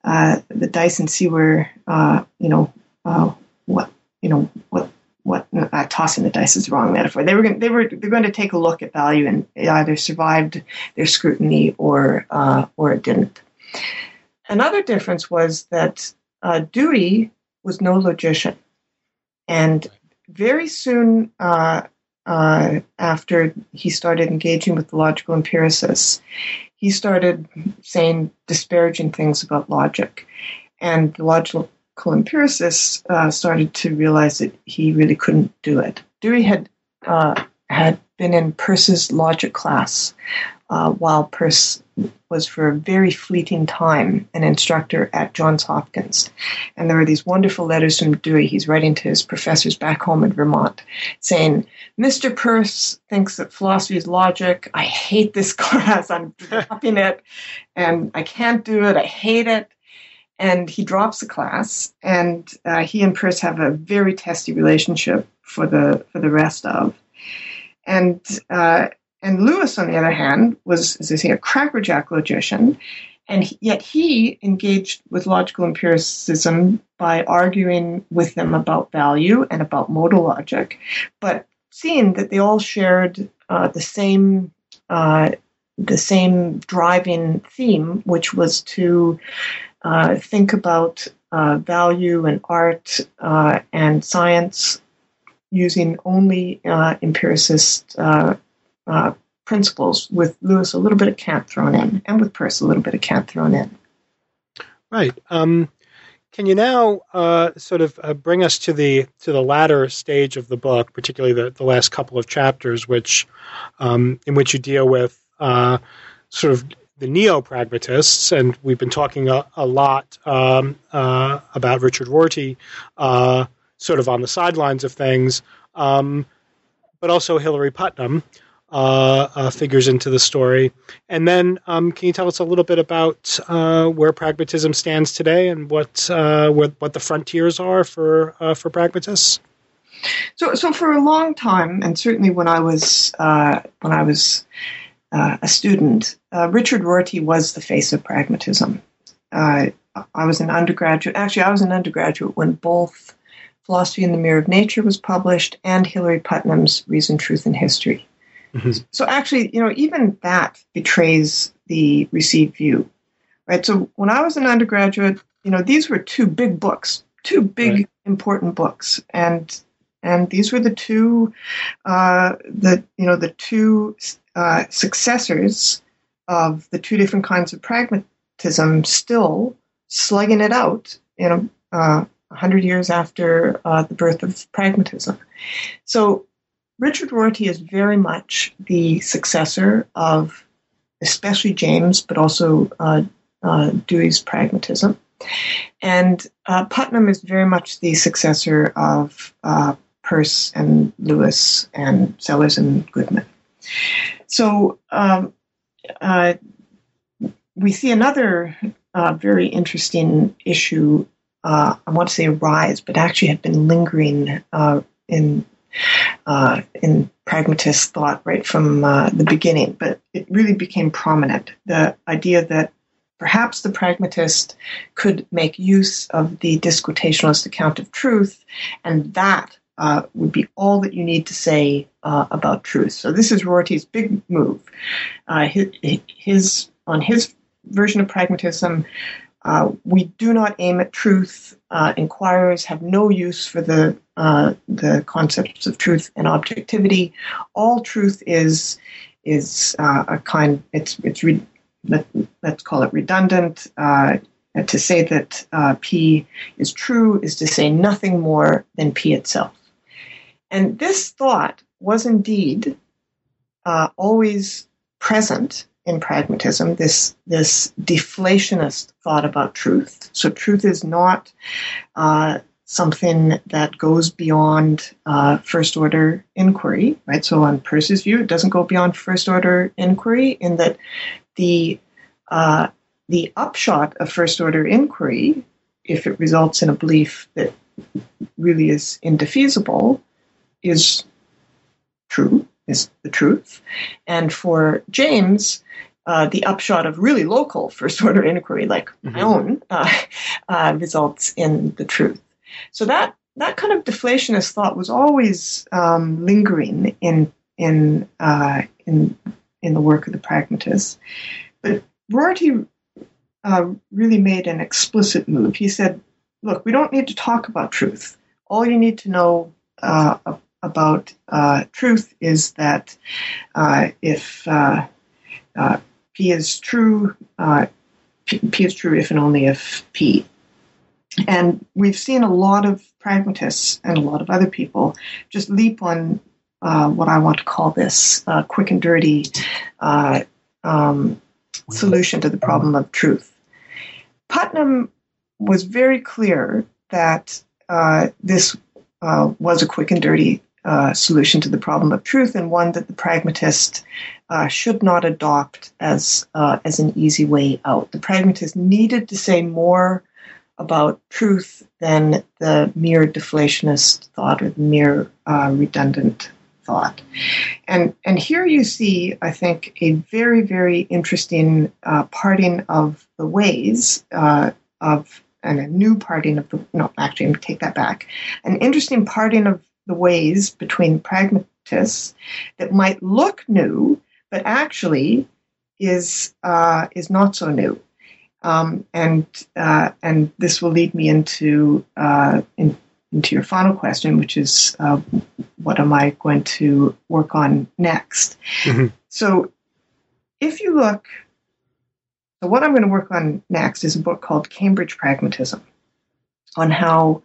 B: uh, the dice and see where, uh, you know, uh, what, you know, what what uh, tossing the dice is the wrong metaphor. They were going, they were they're going to take a look at value and it either survived their scrutiny or uh, or it didn't. Another difference was that uh, Dewey was no logician, and very soon uh, after he started engaging with the logical empiricists, he started saying disparaging things about logic, and the logical empiricists uh, started to realize that he really couldn't do it. Dewey had uh, had been in Peirce's logic class uh, while Peirce was for a very fleeting time an instructor at Johns Hopkins. And there are these wonderful letters from Dewey. He's writing to his professors back home in Vermont saying, Mr. Peirce thinks that philosophy is logic. I hate this class. I'm dropping it. And I can't do it. I hate it and he drops the class, and uh, he and Peirce have a very testy relationship for the for the rest of. And uh, and Lewis, on the other hand, was, as I say, a crackerjack logician, and he, yet he engaged with logical empiricism by arguing with them about value and about modal logic, but seeing that they all shared uh, the same uh, the same driving theme, which was to uh, think about uh, value and art uh, and science using only uh, empiricist uh, principles, with Lewis a little bit of Kant thrown in, and with Peirce a little bit of Kant thrown in.
A: Right. Um, can you now uh, sort of uh, bring us to the to the latter stage of the book, particularly the, the last couple of chapters, which um, in which you deal with uh, sort of the neo pragmatists, and we've been talking a, a lot um, uh, about Richard Rorty, uh, sort of on the sidelines of things, um, but also Hilary Putnam uh, uh figures into the story. And then, um, can you tell us a little bit about uh, where pragmatism stands today and what uh, what, the frontiers are for for pragmatists?
B: So, so for a long time, and certainly when I was when I was uh, a student, uh, Richard Rorty was the face of pragmatism. Uh, I was an undergraduate. Actually, I was an undergraduate when both Philosophy in the Mirror of Nature was published and Hilary Putnam's Reason, Truth, and History. Mm-hmm. So actually, you know, even that betrays the received view. right? So when I was an undergraduate, you know, these were two big books, two big right. important books, and and these were the two, uh, the you know, the two uh, successors of the two different kinds of pragmatism, still slugging it out, you know, uh, hundred years after uh, the birth of pragmatism. So Richard Rorty is very much the successor of especially James, but also uh, uh, Dewey's pragmatism. And uh, Putnam is very much the successor of uh, Peirce and Lewis and Sellars and Goodman. So um, uh, we see another uh, very interesting issue. I want to say rise, but actually had been lingering in uh, in pragmatist thought right from uh, the beginning, but it really became prominent. The idea that perhaps the pragmatist could make use of the disquotationalist account of truth, and that uh, would be all that you need to say uh, about truth. So this is Rorty's big move. Uh, his, his, on his version of pragmatism, uh, we do not aim at truth. Uh, inquirers have no use for the uh, the concepts of truth and objectivity. All truth is is uh, a kind. It's it's re, let, us call it redundant. Uh, to say that uh, P is true is to say nothing more than P itself. And this thought was indeed always present in pragmatism, this this deflationist thought about truth. So truth is not uh, something that goes beyond uh, first order inquiry, right? So on Peirce's view, it doesn't go beyond first order inquiry in that the uh, the upshot of first order inquiry, if it results in a belief that really is indefeasible, is true, is the truth. And for James, uh, the upshot of really local first order inquiry, like mm-hmm. my own, uh, uh, results in the truth. So that that kind of deflationist thought was always um, lingering in in uh, in in the work of the pragmatists. But Rorty uh, really made an explicit move. He said, "Look, we don't need to talk about truth. All you need to know about truth is that if P is true. Uh, P, P, is true if and only if P. And we've seen a lot of pragmatists and a lot of other people just leap on uh, what I want to call this uh, quick and dirty uh, um, solution to the problem of truth. Putnam was very clear that uh, this uh, was a quick and dirty uh, solution to the problem of truth and one that the pragmatist should not adopt as as an easy way out. The pragmatist needed to say more about truth than the mere deflationist thought or the mere uh, redundant thought. And and here you see, I think, a very very interesting uh, parting of the ways uh, of and a new parting of the no actually take that back an interesting parting of the ways between pragmatists that might look new, but actually is uh, is not so new. Um, and uh, and this will lead me into uh, in, into your final question, which is uh, what am I going to work on next? Mm-hmm. So, if you look, so what I'm going to work on next is a book called Cambridge Pragmatism, on how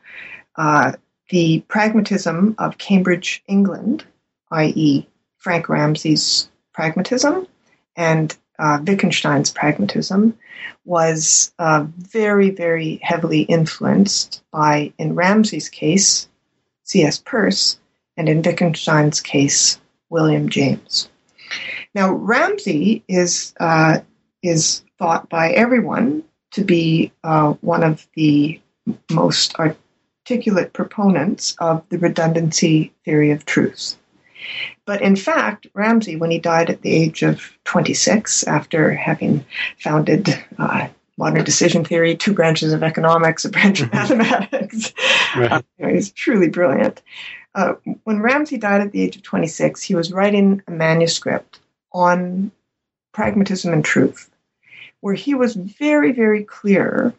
B: uh, the pragmatism of Cambridge, England, i.e., Frank Ramsey's pragmatism and uh, Wittgenstein's pragmatism, was uh, very, very heavily influenced by, in Ramsey's case, C.S. Peirce, and in Wittgenstein's case, William James. Now, Ramsey is uh, is thought by everyone to be uh, one of the most articulate proponents of the redundancy theory of truth. But in fact, Ramsey, when he died at the age of 26, after having founded uh, modern decision theory, two branches of economics, a branch of mm-hmm. mathematics, right. uh, he's truly brilliant. Uh, when Ramsey died at the age of 26, he was writing a manuscript on pragmatism and truth, where he was very, very clear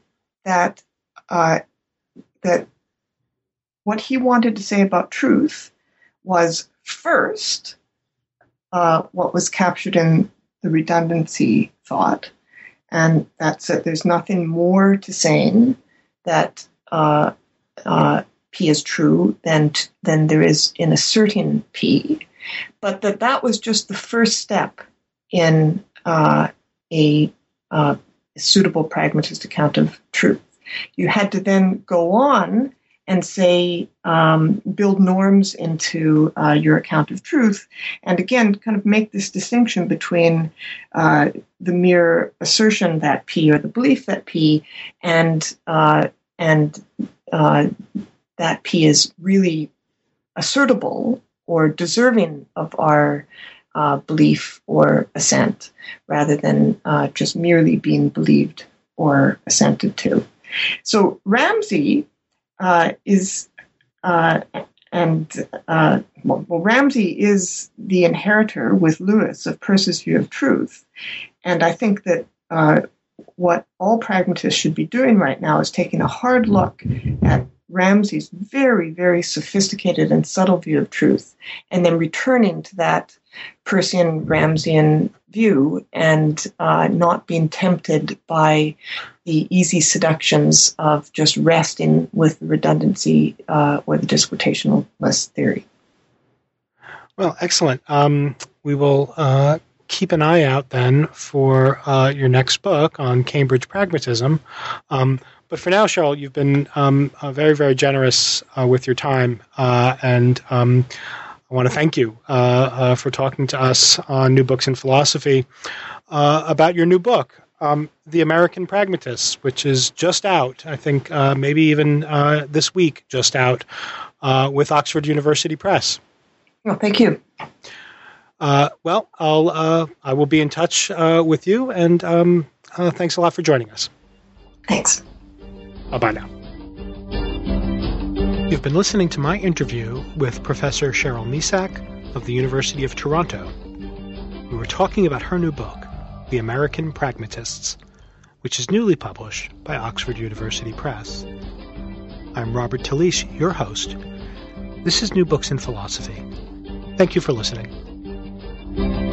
B: that uh, that what he wanted to say about truth was first uh, what was captured in the redundancy thought, and that's that there's nothing more to saying that uh, uh, P is true than than there is in asserting P, but that that was just the first step in uh, a uh, suitable pragmatist account of truth. You had to then go on and say, um, build norms into uh, your account of truth, and again, kind of make this distinction between uh, the mere assertion that P or the belief that P and uh, and uh, that P is really assertable or deserving of our uh, belief or assent, rather than uh, just merely being believed or assented to. So Ramsey is, uh, and uh, well, well, Ramsey is the inheritor with Lewis of Peirce's view of truth, and I think that uh, what all pragmatists should be doing right now is taking a hard look at Ramsey's very, very sophisticated and subtle view of truth, and then returning to that Peircean Ramseyan view and uh, not being tempted by the easy seductions of just resting with the redundancy uh, or the disquotationalist theory.
A: Well, excellent. Um, we will uh, keep an eye out then for uh, your next book on Cambridge pragmatism. Um, but for now, Cheryl, you've been um, uh, very, very generous uh, with your time, uh, and um, I want to thank you uh, uh, for talking to us on New Books in Philosophy about your new book, um, The American Pragmatists, which is just out. I think maybe even this week, just out with Oxford University Press.
B: Well, thank you.
A: Uh, well, I'll uh, I will be in touch uh, with you, and um, thanks a lot for joining us.
B: Thanks.
A: Now. You've been listening to my interview with Professor Cheryl Misak of the University of Toronto. We were talking about her new book, The American Pragmatists, which is newly published by Oxford University Press. I'm Robert Talisse, your host. This is New Books in Philosophy. Thank you for listening.